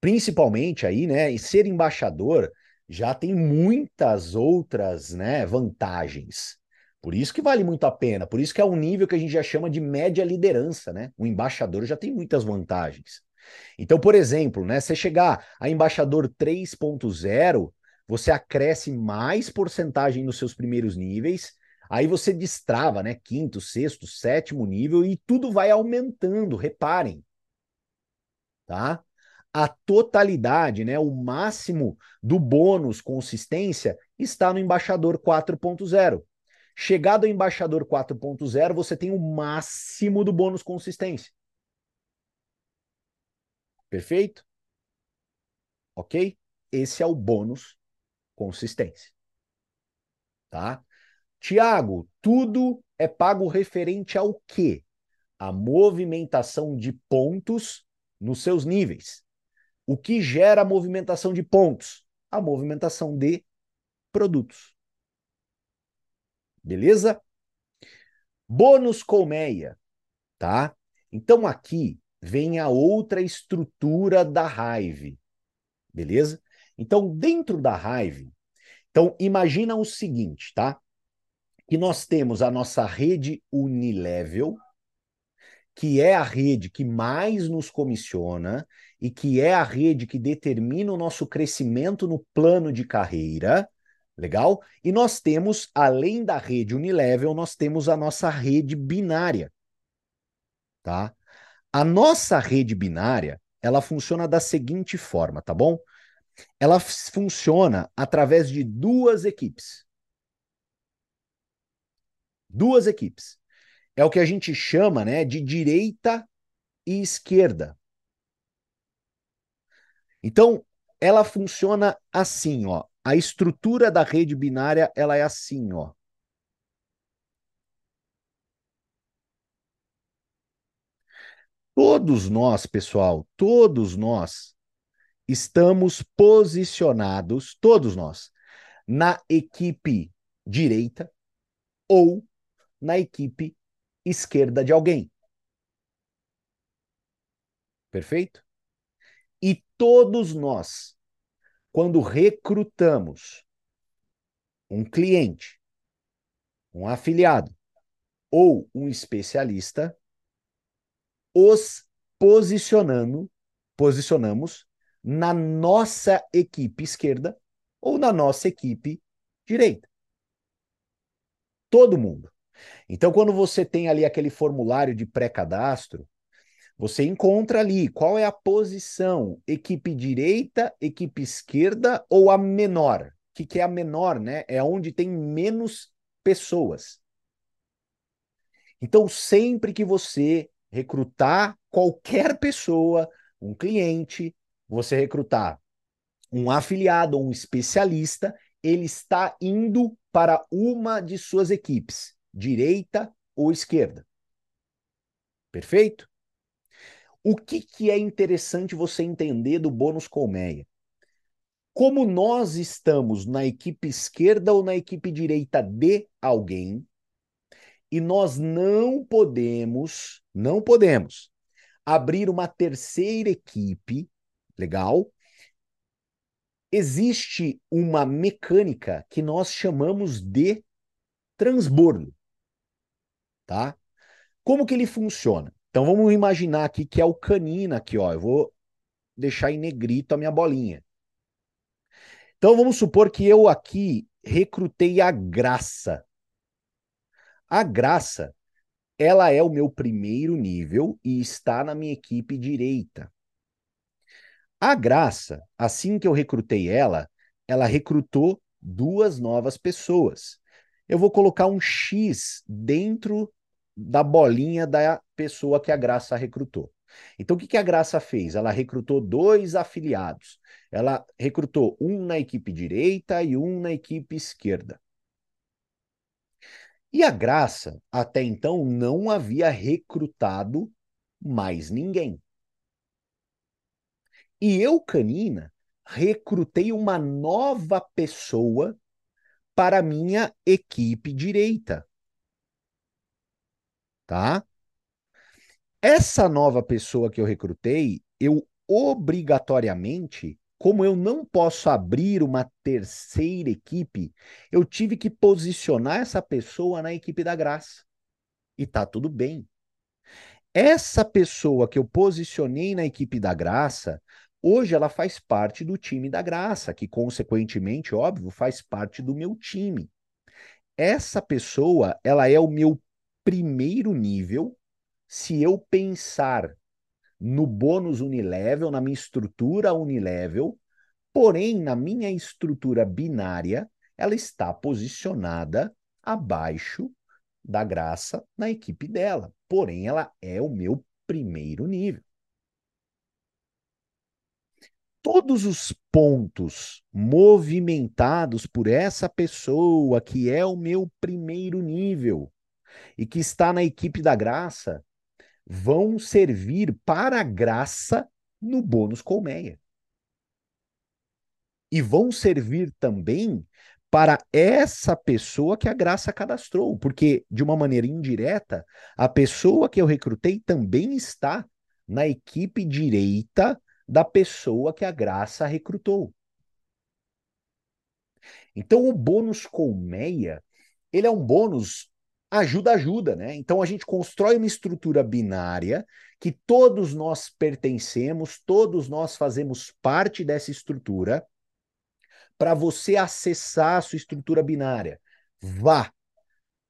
principalmente aí, né, e ser embaixador, já tem muitas outras, né, vantagens. Por isso que vale muito a pena, por isso que é um nível que a gente já chama de média liderança, né? O embaixador já tem muitas vantagens. Então, por exemplo, né, você chegar a embaixador 3.0, você acresce mais porcentagem nos seus primeiros níveis, aí você destrava, né, quinto, sexto, sétimo nível e tudo vai aumentando, reparem. Tá? A totalidade, né, o máximo do bônus consistência está no embaixador 4.0. Chegado ao embaixador 4.0, você tem o máximo do bônus consistência. Perfeito? Ok? Esse é o bônus consistência. Tá? Tiago, tudo é pago referente ao quê? A movimentação de pontos nos seus níveis. O que gera a movimentação de pontos? A movimentação de produtos. Beleza? Bônus colmeia, tá? Então aqui vem a outra estrutura da Hive. Beleza? Então, dentro da Hive, então imagina o seguinte, tá? Que nós temos a nossa rede Unilevel, que é a rede que mais nos comissiona e que é a rede que determina o nosso crescimento no plano de carreira, legal? E nós temos, além da rede Unilevel, nós temos a nossa rede binária, tá? A nossa rede binária, ela funciona da seguinte forma, tá bom? Ela funciona através de duas equipes. Duas equipes. É o que a gente chama, né, de direita e esquerda. Então, ela funciona assim, ó. A estrutura da rede binária, ela é assim, ó. Todos nós, pessoal, todos nós estamos posicionados, todos nós, na equipe direita ou na equipe esquerda de alguém. Perfeito? E todos nós, quando recrutamos um cliente, um afiliado ou um especialista, os posicionando, posicionamos na nossa equipe esquerda ou na nossa equipe direita. Todo mundo. Então, quando você tem ali aquele formulário de pré-cadastro, você encontra ali qual é a posição, equipe direita, equipe esquerda ou a menor. O que, que é a menor, né? É onde tem menos pessoas. Então, sempre que você recrutar qualquer pessoa, um cliente, você recrutar um afiliado ou um especialista, ele está indo para uma de suas equipes, direita ou esquerda. Perfeito? O que, que é interessante você entender do bônus colmeia? Como nós estamos na equipe esquerda ou na equipe direita de alguém, e nós não podemos, não podemos abrir uma terceira equipe, legal? Existe uma mecânica que nós chamamos de transbordo, tá? Como que ele funciona? Então vamos imaginar aqui que é o canino aqui, ó. Eu vou deixar em negrito a minha bolinha. Então vamos supor que eu aqui recrutei a Graça. A Graça, ela é o meu primeiro nível e está na minha equipe direita. A Graça, assim que eu recrutei ela, ela recrutou duas novas pessoas. Eu vou colocar um X dentro da bolinha da pessoa que a Graça recrutou. Então, o que, a Graça fez? Ela recrutou dois afiliados. Ela recrutou um na equipe direita e um na equipe esquerda. E a Graça, até então, não havia recrutado mais ninguém. E eu, Canina, recrutei uma nova pessoa para minha equipe direita tá? Essa nova pessoa que eu recrutei, eu obrigatoriamente, como eu não posso abrir uma terceira equipe, eu tive que posicionar essa pessoa na equipe da graça. E tá tudo bem. Essa pessoa que eu posicionei na equipe da graça, hoje ela faz parte do time da graça, que consequentemente, óbvio, faz parte do meu time. Essa pessoa, ela é o meu primeiro nível, se eu pensar no bônus unilevel, na minha estrutura unilevel, porém, na minha estrutura binária, ela está posicionada abaixo da graça na equipe dela. Porém, ela é o meu primeiro nível. Todos os pontos movimentados por essa pessoa que é o meu primeiro nível, e que está na equipe da graça vão servir para a graça no bônus colmeia. E vão servir também para essa pessoa que a graça cadastrou, porque de uma maneira indireta, a pessoa que eu recrutei também está na equipe direita da pessoa que a graça recrutou. Então o bônus colmeia, ele é um bônus ajuda, ajuda, né? Então a gente constrói uma estrutura binária que todos nós pertencemos, todos nós fazemos parte dessa estrutura. Para você acessar a sua estrutura binária, vá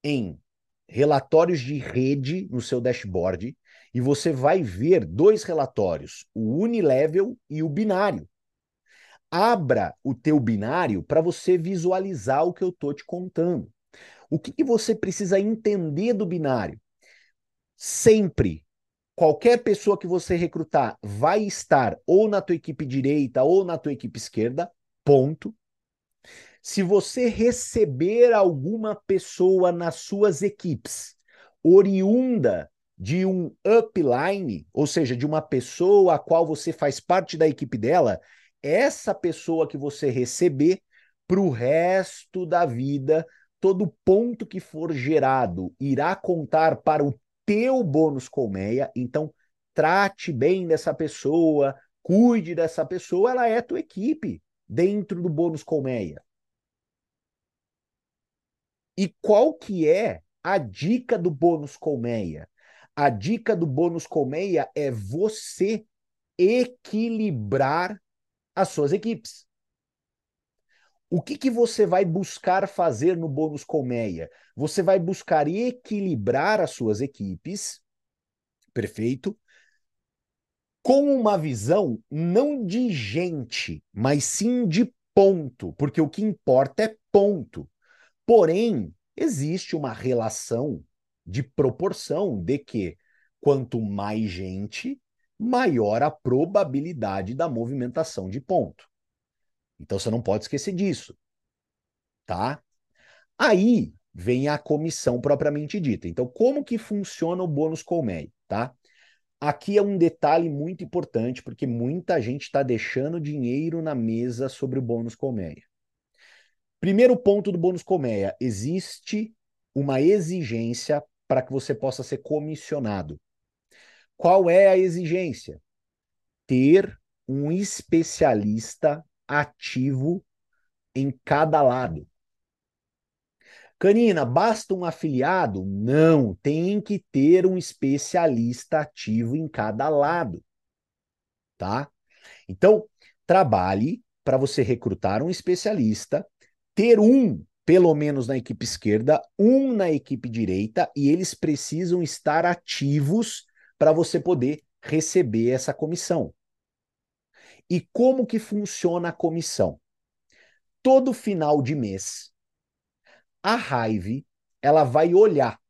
em relatórios de rede no seu dashboard e você vai ver dois relatórios, o unilevel e o binário. Abra o teu binário para você visualizar o que eu estou te contando. O que, que você precisa entender do binário? Sempre, qualquer pessoa que você recrutar vai estar ou na tua equipe direita ou na tua equipe esquerda, ponto. Se você receber alguma pessoa nas suas equipes oriunda de um upline, ou seja, de uma pessoa a qual você faz parte da equipe dela, essa pessoa que você receber para o resto da vida todo ponto que for gerado irá contar para o teu bônus colmeia, então trate bem dessa pessoa, cuide dessa pessoa, ela é tua equipe dentro do bônus colmeia. E qual que é a dica do bônus colmeia? A dica do bônus colmeia é você equilibrar as suas equipes. O que, que você vai buscar fazer no bônus colmeia? Você vai buscar equilibrar as suas equipes, perfeito, com uma visão não de gente, mas sim de ponto, porque o que importa é ponto. Porém, existe uma relação de proporção de que quanto mais gente, maior a probabilidade da movimentação de ponto. Então você não pode esquecer disso. Tá? Aí vem a comissão propriamente dita. Então, como que funciona o bônus Colmeia, tá? Aqui é um detalhe muito importante, porque muita gente está deixando dinheiro na mesa sobre o bônus colmeia. Primeiro ponto do bônus colmeia: existe uma exigência para que você possa ser comissionado. Qual é a exigência? Ter um especialista ativo em cada lado. Canina, basta um afiliado? Não, tem que ter um especialista ativo em cada lado. Tá? Então, trabalhe para você recrutar um especialista, ter um, pelo menos na equipe esquerda, um na equipe direita, e eles precisam estar ativos para você poder receber essa comissão. E como que funciona a comissão? Todo final de mês, a Hive ela vai olhar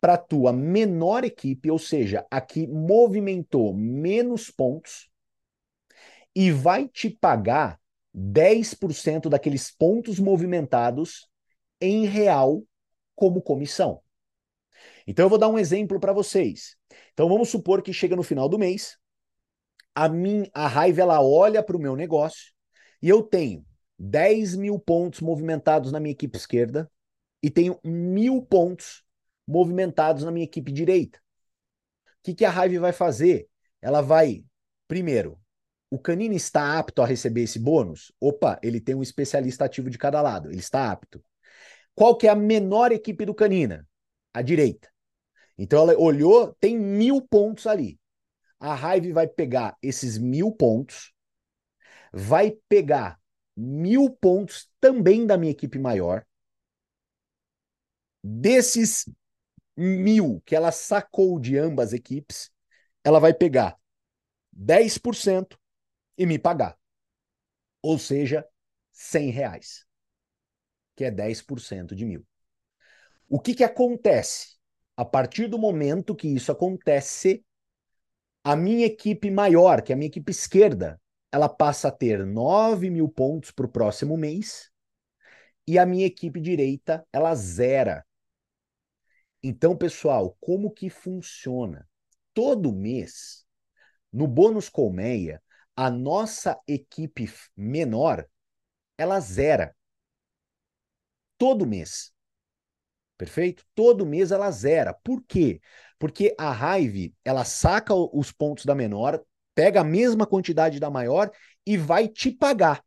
para a tua menor equipe, ou seja, a que movimentou menos pontos, e vai te pagar 10% daqueles pontos movimentados em real como comissão. Então eu vou dar um exemplo para vocês. Então vamos supor que chega no final do mês, a mim, a raiva ela olha para o meu negócio e eu tenho 10 mil pontos movimentados na minha equipe esquerda e tenho mil pontos movimentados na minha equipe direita. O que, que a Raiva vai fazer? Ela vai, primeiro, o Canino está apto a receber esse bônus? Opa, ele tem um especialista ativo de cada lado, ele está apto. Qual que é a menor equipe do Canina? A direita. Então ela olhou, tem mil pontos ali. A Raiva vai pegar esses mil pontos, vai pegar mil pontos também da minha equipe maior. Desses mil que ela sacou de ambas equipes, ela vai pegar 10% e me pagar. Ou seja, 100 reais, que é 10% de mil. O que, que acontece? A partir do momento que isso acontece, a minha equipe maior, que é a minha equipe esquerda, ela passa a ter 9 mil pontos para o próximo mês e a minha equipe direita ela zera. Então, pessoal, como que funciona? Todo mês, no bônus colmeia, a nossa equipe menor ela zera. Todo mês. Perfeito? Todo mês ela zera. Por quê? Porque a Hive, ela saca os pontos da menor, pega a mesma quantidade da maior e vai te pagar.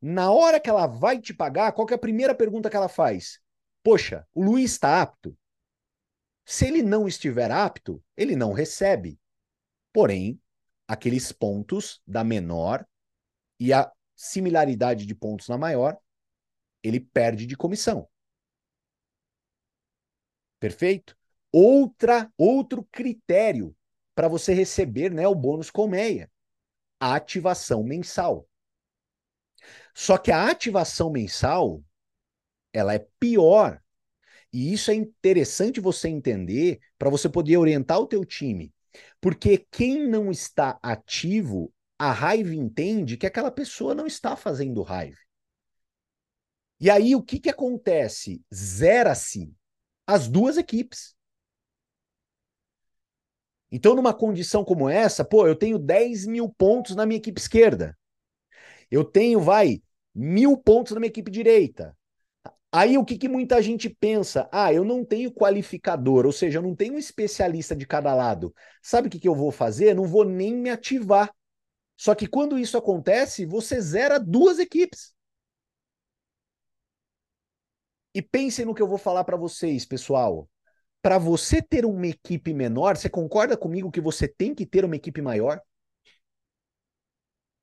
Na hora que ela vai te pagar, qual é a primeira pergunta que ela faz? Poxa, o Luiz está apto? Se ele não estiver apto, ele não recebe. Porém, aqueles pontos da menor e a similaridade de pontos na maior, ele perde de comissão. Perfeito? Outra, outro critério para você receber né, o bônus colmeia, a ativação mensal. Só que a ativação mensal, ela é pior. E isso é interessante você entender para você poder orientar o teu time. Porque quem não está ativo, a raiva entende que aquela pessoa não está fazendo raiva. E aí o que, que acontece? Zera-se as duas equipes. Então, numa condição como essa, pô, eu tenho 10 mil pontos na minha equipe esquerda. Eu tenho, vai, mil pontos na minha equipe direita. Aí o que, que muita gente pensa? Ah, eu não tenho qualificador, ou seja, eu não tenho um especialista de cada lado. Sabe o que, que eu vou fazer? Não vou nem me ativar. Só que quando isso acontece, você zera duas equipes. E pensem no que eu vou falar para vocês, pessoal. Para você ter uma equipe menor, você concorda comigo que você tem que ter uma equipe maior?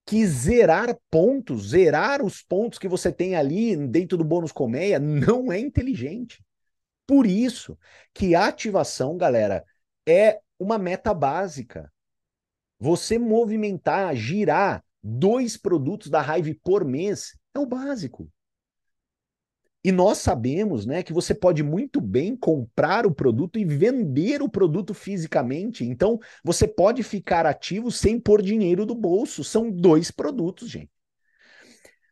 Que zerar pontos, zerar os pontos que você tem ali dentro do bônus colmeia não é inteligente. Por isso que a ativação, galera, é uma meta básica. Você movimentar, girar dois produtos da Hive por mês é o básico. E nós sabemos né, que você pode muito bem comprar o produto e vender o produto fisicamente. Então, você pode ficar ativo sem pôr dinheiro do bolso. São dois produtos, gente.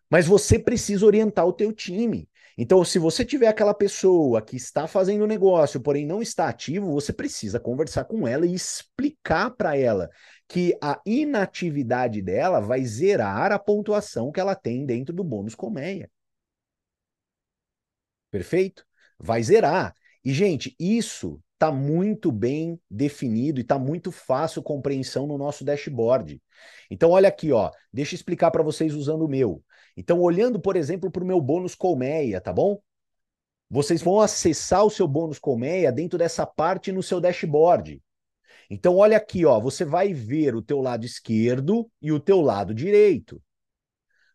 Mas você precisa orientar o teu time. Então, se você tiver aquela pessoa que está fazendo negócio, porém não está ativo, você precisa conversar com ela e explicar para ela que a inatividade dela vai zerar a pontuação que ela tem dentro do bônus colmeia. Perfeito? Vai zerar. E, gente, isso está muito bem definido e está muito fácil compreensão no nosso dashboard. Então, olha aqui, ó. Deixa eu explicar para vocês usando o meu. Então, olhando, por exemplo, para o meu bônus colmeia, tá bom? Vocês vão acessar o seu bônus colmeia dentro dessa parte no seu dashboard. Então, olha aqui, ó, você vai ver o teu lado esquerdo e o teu lado direito.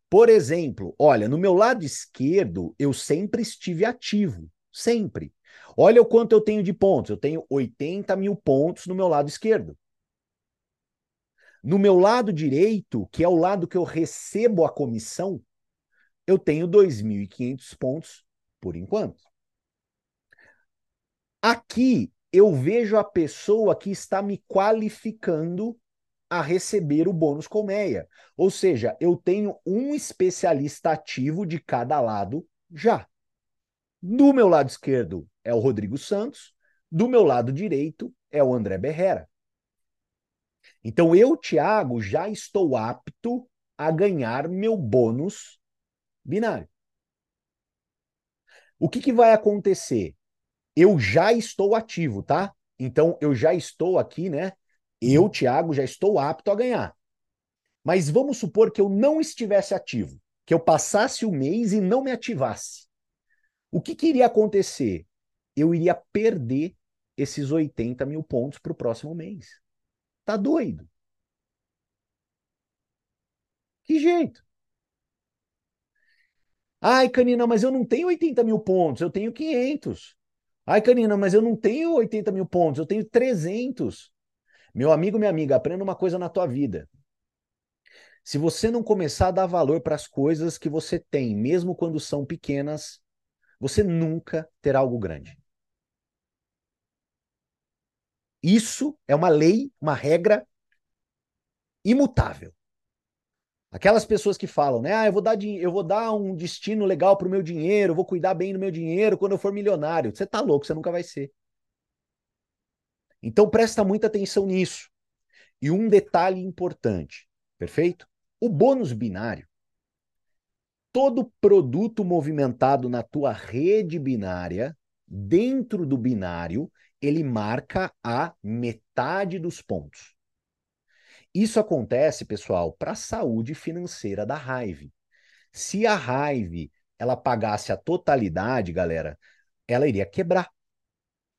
Por exemplo, olha, no meu lado esquerdo, eu sempre estive ativo, sempre. Olha o quanto eu tenho de pontos. Eu tenho 80 mil pontos no meu lado esquerdo. No meu lado direito, que é o lado que eu recebo a comissão, eu tenho 2.500 pontos por enquanto. Aqui eu vejo a pessoa que está me qualificando a receber o bônus colmeia. Ou seja, eu tenho um especialista ativo de cada lado já. Do meu lado esquerdo é o Rodrigo Santos, do meu lado direito é o André Berrera. Então eu, Thiago, já estou apto a ganhar meu bônus binário. O que, que vai acontecer? Eu já estou ativo, tá? Então eu já estou aqui, né? Eu. Thiago, já estou apto a ganhar. Mas vamos supor que eu não estivesse ativo, que eu passasse o mês e não me ativasse. O que, que iria acontecer? Eu iria perder esses 80 mil pontos para o próximo mês. Tá doido? Que jeito? Ai, Canina, mas eu não tenho 80 mil pontos, eu tenho 500. Ai, Canina, mas eu não tenho 80 mil pontos, eu tenho 300. Meu amigo, minha amiga, aprenda uma coisa na tua vida. Se você não começar a dar valor para as coisas que você tem, mesmo quando são pequenas, você nunca terá algo grande. Isso é uma lei, uma regra imutável. Aquelas pessoas que falam, né? Ah, eu vou dar, eu vou dar um destino legal para o meu dinheiro, vou cuidar bem do meu dinheiro quando eu for milionário. Você tá louco, você nunca vai ser. Então presta muita atenção nisso. E um detalhe importante, perfeito? O bônus binário. Todo produto movimentado na tua rede binária, dentro do binário, ele marca a metade dos pontos. Isso acontece, pessoal, para a saúde financeira da Hive. Se a Hive ela pagasse a totalidade, galera, ela iria quebrar.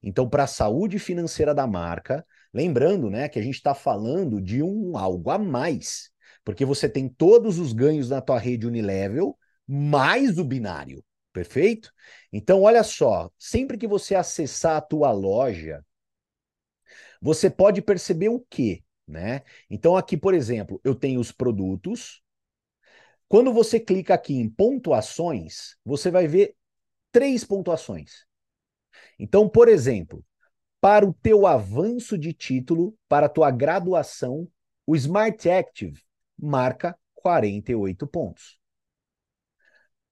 Então, para a saúde financeira da marca, lembrando, né, que a gente está falando de um algo a mais, porque você tem todos os ganhos na tua rede unilevel mais o binário. Perfeito? Então, olha só, sempre que você acessar a tua loja, você pode perceber o quê? Né? Então, aqui, por exemplo, eu tenho os produtos. Quando você clica aqui em pontuações, você vai ver três pontuações. Então, por exemplo, para o teu avanço de título, para a tua graduação, o Smart Active marca 48 pontos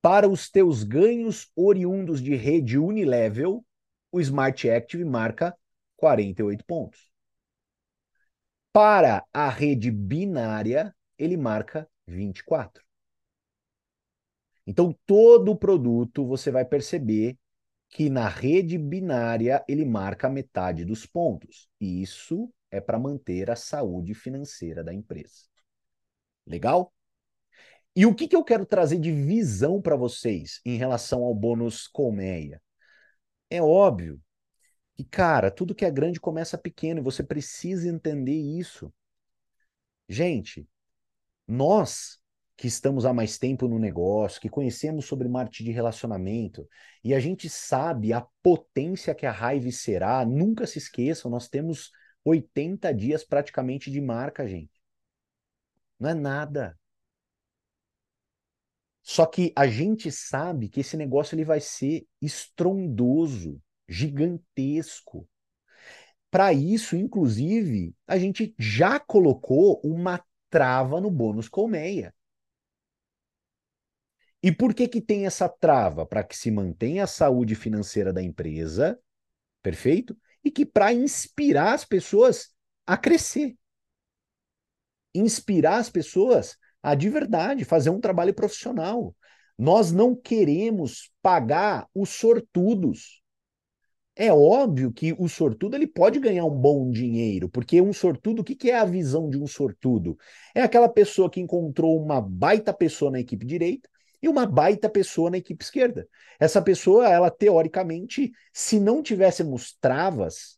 para os teus ganhos oriundos de rede unilevel, o Smart Active marca 48 pontos. Para a rede binária, ele marca 24. Então, todo produto você vai perceber que na rede binária ele marca metade dos pontos. E isso é para manter a saúde financeira da empresa. Legal? E o que, que eu quero trazer de visão para vocês em relação ao bônus colmeia? É óbvio que, cara, tudo que é grande começa pequeno e você precisa entender isso. Gente, nós que estamos há mais tempo no negócio, que conhecemos sobre marketing de relacionamento, e a gente sabe a potência que a raiva será, nunca se esqueçam, nós temos 80 dias praticamente de marca, gente. Não é nada. Só que a gente sabe que esse negócio ele vai ser estrondoso, gigantesco. Para isso, inclusive, a gente já colocou uma trava no bônus colmeia. E por que que tem essa trava? Para que se mantenha a saúde financeira da empresa, perfeito? E que para inspirar as pessoas a crescer. Inspirar as pessoas a de verdade fazer um trabalho profissional. Nós não queremos pagar os sortudos. É óbvio que o sortudo ele pode ganhar um bom dinheiro, porque um sortudo, o que, que é a visão de um sortudo? É aquela pessoa que encontrou uma baita pessoa na equipe direita e uma baita pessoa na equipe esquerda. Essa pessoa, ela teoricamente, se não tivéssemos travas,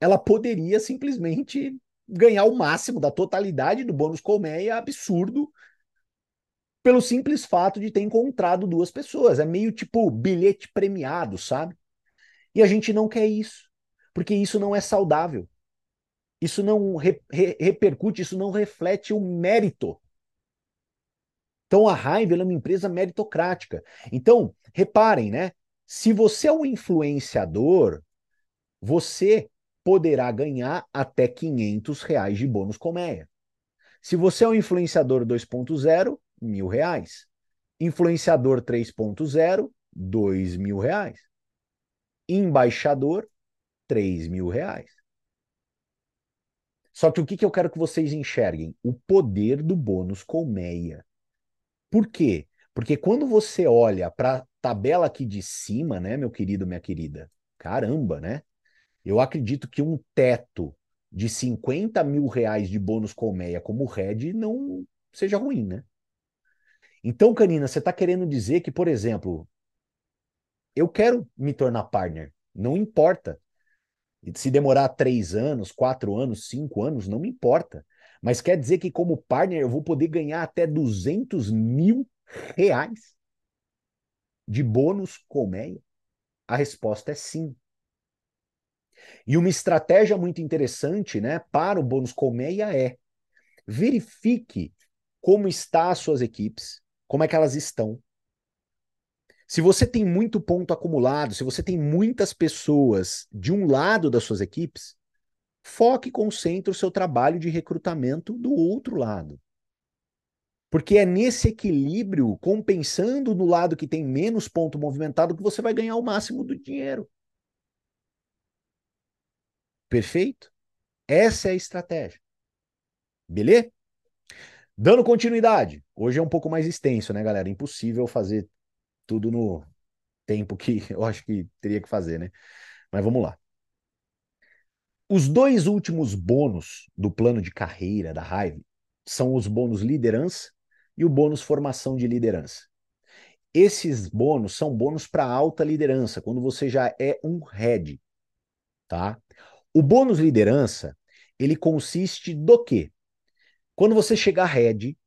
ela poderia simplesmente ganhar o máximo da totalidade do bônus colmeia absurdo pelo simples fato de ter encontrado duas pessoas. É meio tipo bilhete premiado, sabe? E a gente não quer isso, porque isso não é saudável. Isso não re, re, repercute, isso não reflete o mérito. Então a Raiva é uma empresa meritocrática. Então, reparem, né? Se você é um influenciador, você poderá ganhar até 500 reais de bônus colmeia. Se você é um influenciador 2.0, mil reais. Influenciador 3.0, dois mil reais. Embaixador, três mil reais. Só que o que, que eu quero que vocês enxerguem? O poder do bônus colmeia. Por quê? Porque quando você olha para a tabela aqui de cima, né, meu querido, minha querida, caramba, né? Eu acredito que um teto de 50 mil reais de bônus colmeia como Red não seja ruim, né? Então, Canina, você está querendo dizer que, por exemplo, eu quero me tornar partner, não importa. Se demorar três anos, quatro anos, cinco anos, não me importa. Mas quer dizer que, como partner, eu vou poder ganhar até 200 mil reais de bônus colmeia? A resposta é sim. E uma estratégia muito interessante né, para o bônus colmeia é verifique como está as suas equipes, como é que elas estão. Se você tem muito ponto acumulado, se você tem muitas pessoas de um lado das suas equipes, foque e concentre o seu trabalho de recrutamento do outro lado. Porque é nesse equilíbrio, compensando no lado que tem menos ponto movimentado, que você vai ganhar o máximo do dinheiro. Perfeito? Essa é a estratégia. Beleza? Dando continuidade, hoje é um pouco mais extenso, né, galera? Impossível fazer tudo no tempo que [laughs] eu acho que teria que fazer, né? Mas vamos lá. Os dois últimos bônus do plano de carreira da Hive são os bônus liderança e o bônus formação de liderança. Esses bônus são bônus para alta liderança, quando você já é um head, tá? O bônus liderança, ele consiste do quê? Quando você chegar head,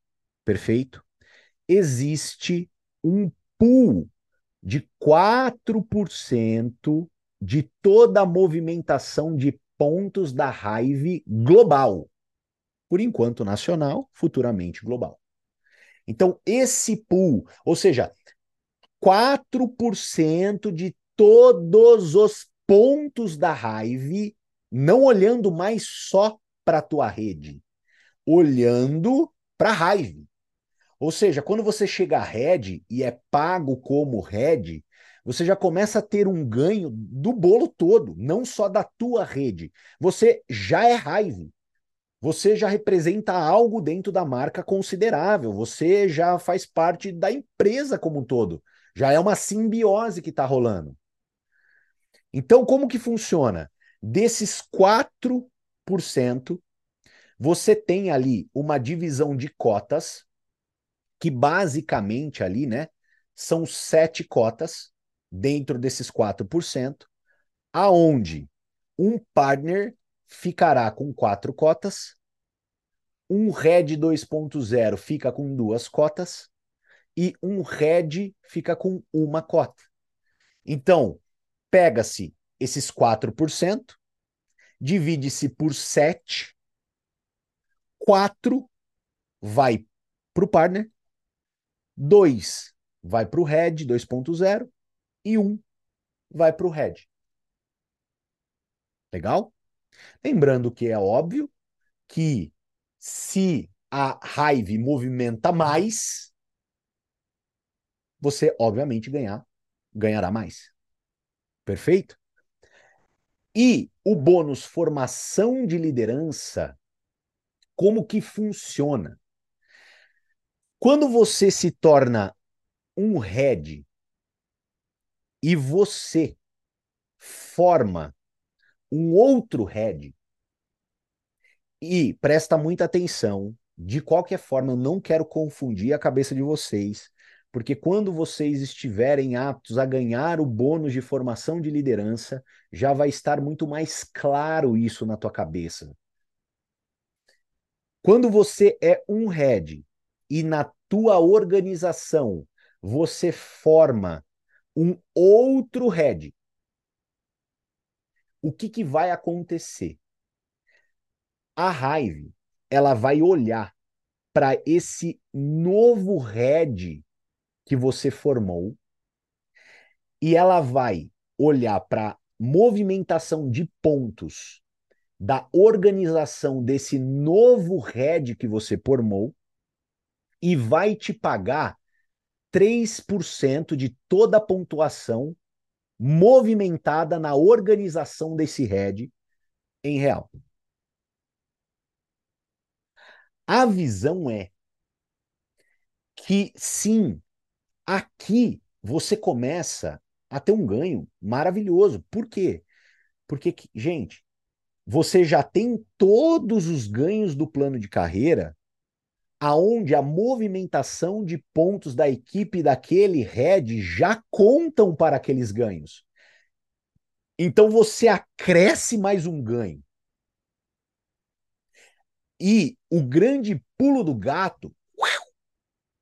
perfeito, existe um pool de 4% de toda a movimentação de pontos da Hive global. Por enquanto nacional, futuramente global. Então, esse pool, ou seja, 4% de todos os pontos da Hive, não olhando mais só para a tua rede, olhando para a raiva. Ou seja, quando você chega a head e é pago como head, você já começa a ter um ganho do bolo todo, não só da tua rede. Você já é raiva. Você já representa algo dentro da marca considerável. Você já faz parte da empresa como um todo. Já é uma simbiose que está rolando. Então, como que funciona? Desses 4%, você tem ali uma divisão de cotas, que basicamente ali, né, são sete cotas dentro desses 4%, aonde um partner ficará com quatro cotas, um Red 2.0 fica com duas cotas e um Red fica com uma cota. Então, pega-se esses 4%, divide-se por 7 4 vai para o partner, 2 vai para o head 2.0 e 1 vai para o head. Legal? Lembrando que é óbvio que se a raiva movimenta mais, você obviamente ganhar, ganhará mais. Perfeito? E o bônus formação de liderança, como que funciona? Quando você se torna um head e você forma um outro head, e presta muita atenção, de qualquer forma, eu não quero confundir a cabeça de vocês, porque quando vocês estiverem aptos a ganhar o bônus de formação de liderança, já vai estar muito mais claro isso na tua cabeça. Quando você é um head e na tua organização você forma um outro head, o que, que vai acontecer? A raiva, ela vai olhar para esse novo head que você formou e ela vai olhar para movimentação de pontos da organização desse novo head que você formou e vai te pagar 3% de toda a pontuação movimentada na organização desse head em real. A visão é que sim, aqui você começa a ter um ganho maravilhoso. Por quê? Porque, gente, você já tem todos os ganhos do plano de carreira, aonde a movimentação de pontos da equipe daquele head já contam para aqueles ganhos. Então você acresce mais um ganho. E o grande pulo do gato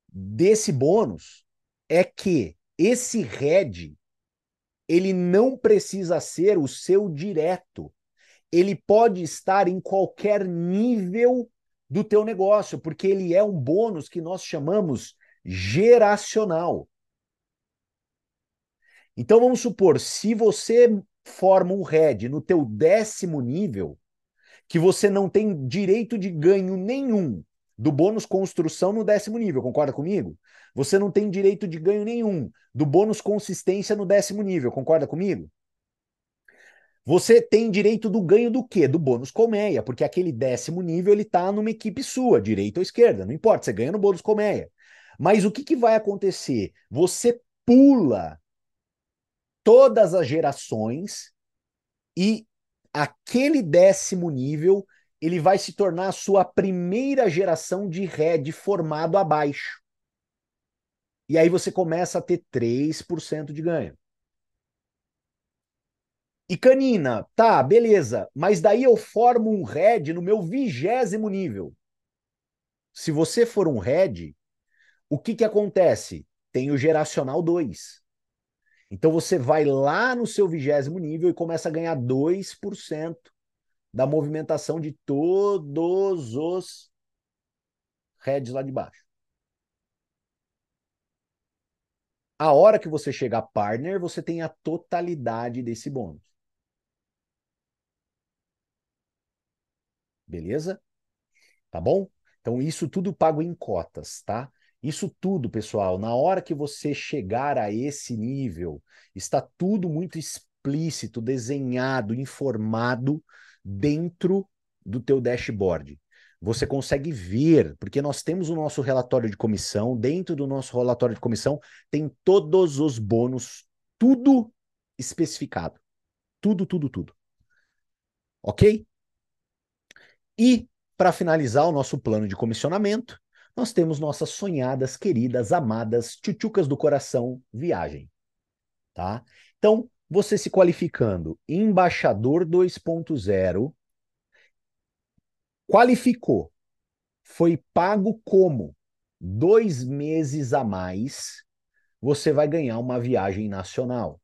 desse bônus é que esse head ele não precisa ser o seu direto. Ele pode estar em qualquer nível do teu negócio, porque ele é um bônus que nós chamamos geracional. Então vamos supor, se você forma um head no teu décimo nível, que você não tem direito de ganho nenhum do bônus construção no décimo nível, concorda comigo? Você não tem direito de ganho nenhum do bônus consistência no décimo nível, concorda comigo? Você tem direito do ganho do quê? Do bônus colmeia, porque aquele décimo nível ele está numa equipe sua, direita ou esquerda, não importa, você ganha no bônus colmeia. Mas o que, que vai acontecer? Você pula todas as gerações e aquele décimo nível ele vai se tornar a sua primeira geração de RED formado abaixo. E aí você começa a ter 3% de ganho. E canina, tá, beleza, mas daí eu formo um head no meu vigésimo nível. Se você for um head, o que que acontece? Tem o geracional 2. Então você vai lá no seu vigésimo nível e começa a ganhar 2% da movimentação de todos os heads lá de baixo. A hora que você chegar partner, você tem a totalidade desse bônus. Beleza? Tá bom? Então, isso tudo pago em cotas, tá? Isso tudo, pessoal, na hora que você chegar a esse nível, está tudo muito explícito, desenhado, informado dentro do teu dashboard. Você consegue ver, porque nós temos o nosso relatório de comissão, dentro do nosso relatório de comissão tem todos os bônus, tudo especificado. Tudo, tudo, tudo. Ok? E, para finalizar o nosso plano de comissionamento, nós temos nossas sonhadas, queridas, amadas, tchutchucas do coração, viagem. Tá? Então, você se qualificando embaixador 2.0, qualificou, foi pago como dois meses a mais, você vai ganhar uma viagem nacional.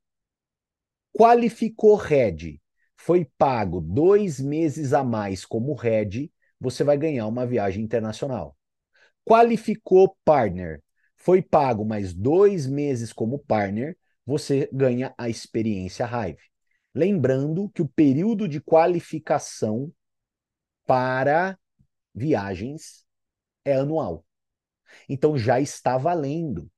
Qualificou Red, foi pago dois meses a mais como head, você vai ganhar uma viagem internacional. Qualificou partner, foi pago mais dois meses como partner, você ganha a experiência Hive. Lembrando que o período de qualificação para viagens é anual. Então já está valendo.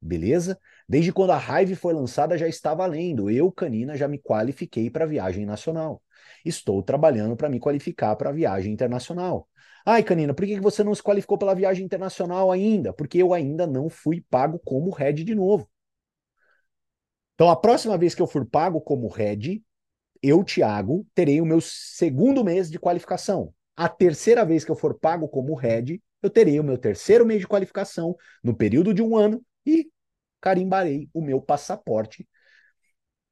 beleza? Desde quando a Hive foi lançada já está valendo. Eu, Canina, já me qualifiquei para viagem nacional. Estou trabalhando para me qualificar para viagem internacional. Ai, Canina, por que você não se qualificou pela viagem internacional ainda? Porque eu ainda não fui pago como head de novo. Então, a próxima vez que eu for pago como head, eu, Thiago, terei o meu segundo mês de qualificação. A terceira vez que eu for pago como head, eu terei o meu terceiro mês de qualificação no período de um ano e carimbarei o meu passaporte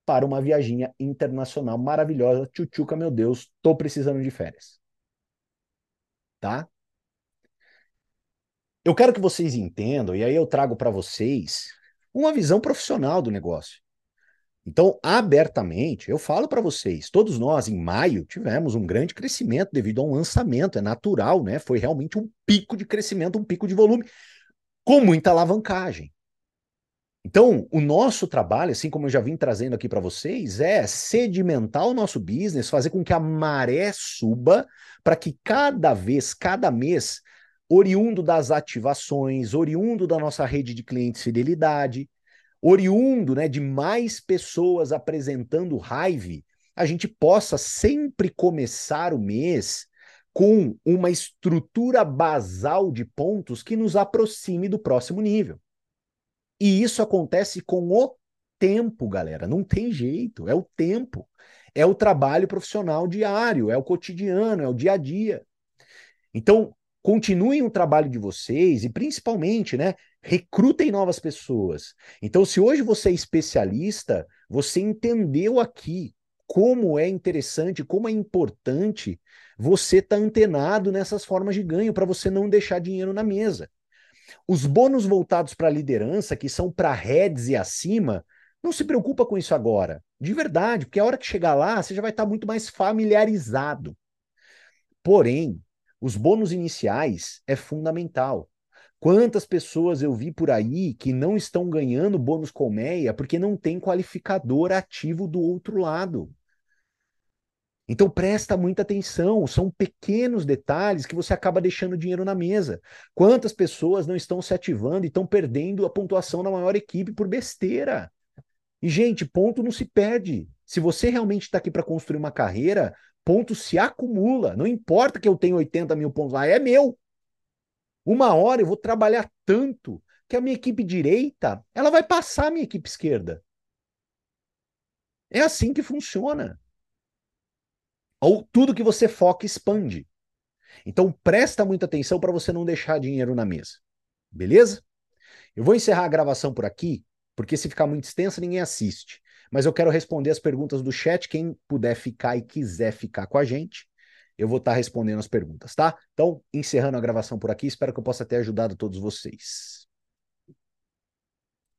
para uma viaginha internacional maravilhosa. Tchutchuca, meu Deus, tô precisando de férias. Tá? Eu quero que vocês entendam, e aí eu trago para vocês uma visão profissional do negócio. Então, abertamente, eu falo para vocês, todos nós em maio tivemos um grande crescimento devido a um lançamento, é natural, né? Foi realmente um pico de crescimento, um pico de volume, com muita alavancagem. Então, o nosso trabalho, assim como eu já vim trazendo aqui para vocês, é sedimentar o nosso business, fazer com que a maré suba, para que cada vez, cada mês, oriundo das ativações, oriundo da nossa rede de clientes fidelidade, oriundo né, de mais pessoas apresentando Hive, a gente possa sempre começar o mês com uma estrutura basal de pontos que nos aproxime do próximo nível. E isso acontece com o tempo, galera. Não tem jeito, é o tempo. É o trabalho profissional diário, é o cotidiano, é o dia a dia. Então, continuem o trabalho de vocês e principalmente, né, recrutem novas pessoas. Então, se hoje você é especialista, você entendeu aqui como é interessante, como é importante você estar tá antenado nessas formas de ganho para você não deixar dinheiro na mesa. Os bônus voltados para a liderança, que são para heads e acima, não se preocupa com isso agora. De verdade, porque a hora que chegar lá, você já vai estar tá muito mais familiarizado. Porém, os bônus iniciais é fundamental. Quantas pessoas eu vi por aí que não estão ganhando bônus colmeia porque não tem qualificador ativo do outro lado? Então presta muita atenção, são pequenos detalhes que você acaba deixando dinheiro na mesa. Quantas pessoas não estão se ativando e estão perdendo a pontuação na maior equipe por besteira? E, gente, ponto não se perde. Se você realmente está aqui para construir uma carreira, ponto se acumula. Não importa que eu tenha 80 mil pontos lá, é meu. Uma hora eu vou trabalhar tanto que a minha equipe direita ela vai passar a minha equipe esquerda. É assim que funciona. Ou tudo que você foca expande. Então presta muita atenção para você não deixar dinheiro na mesa. Beleza? Eu vou encerrar a gravação por aqui, porque se ficar muito extensa ninguém assiste. Mas eu quero responder as perguntas do chat. Quem puder ficar e quiser ficar com a gente, eu vou estar respondendo as perguntas, tá? Então, encerrando a gravação por aqui, espero que eu possa ter ajudado todos vocês.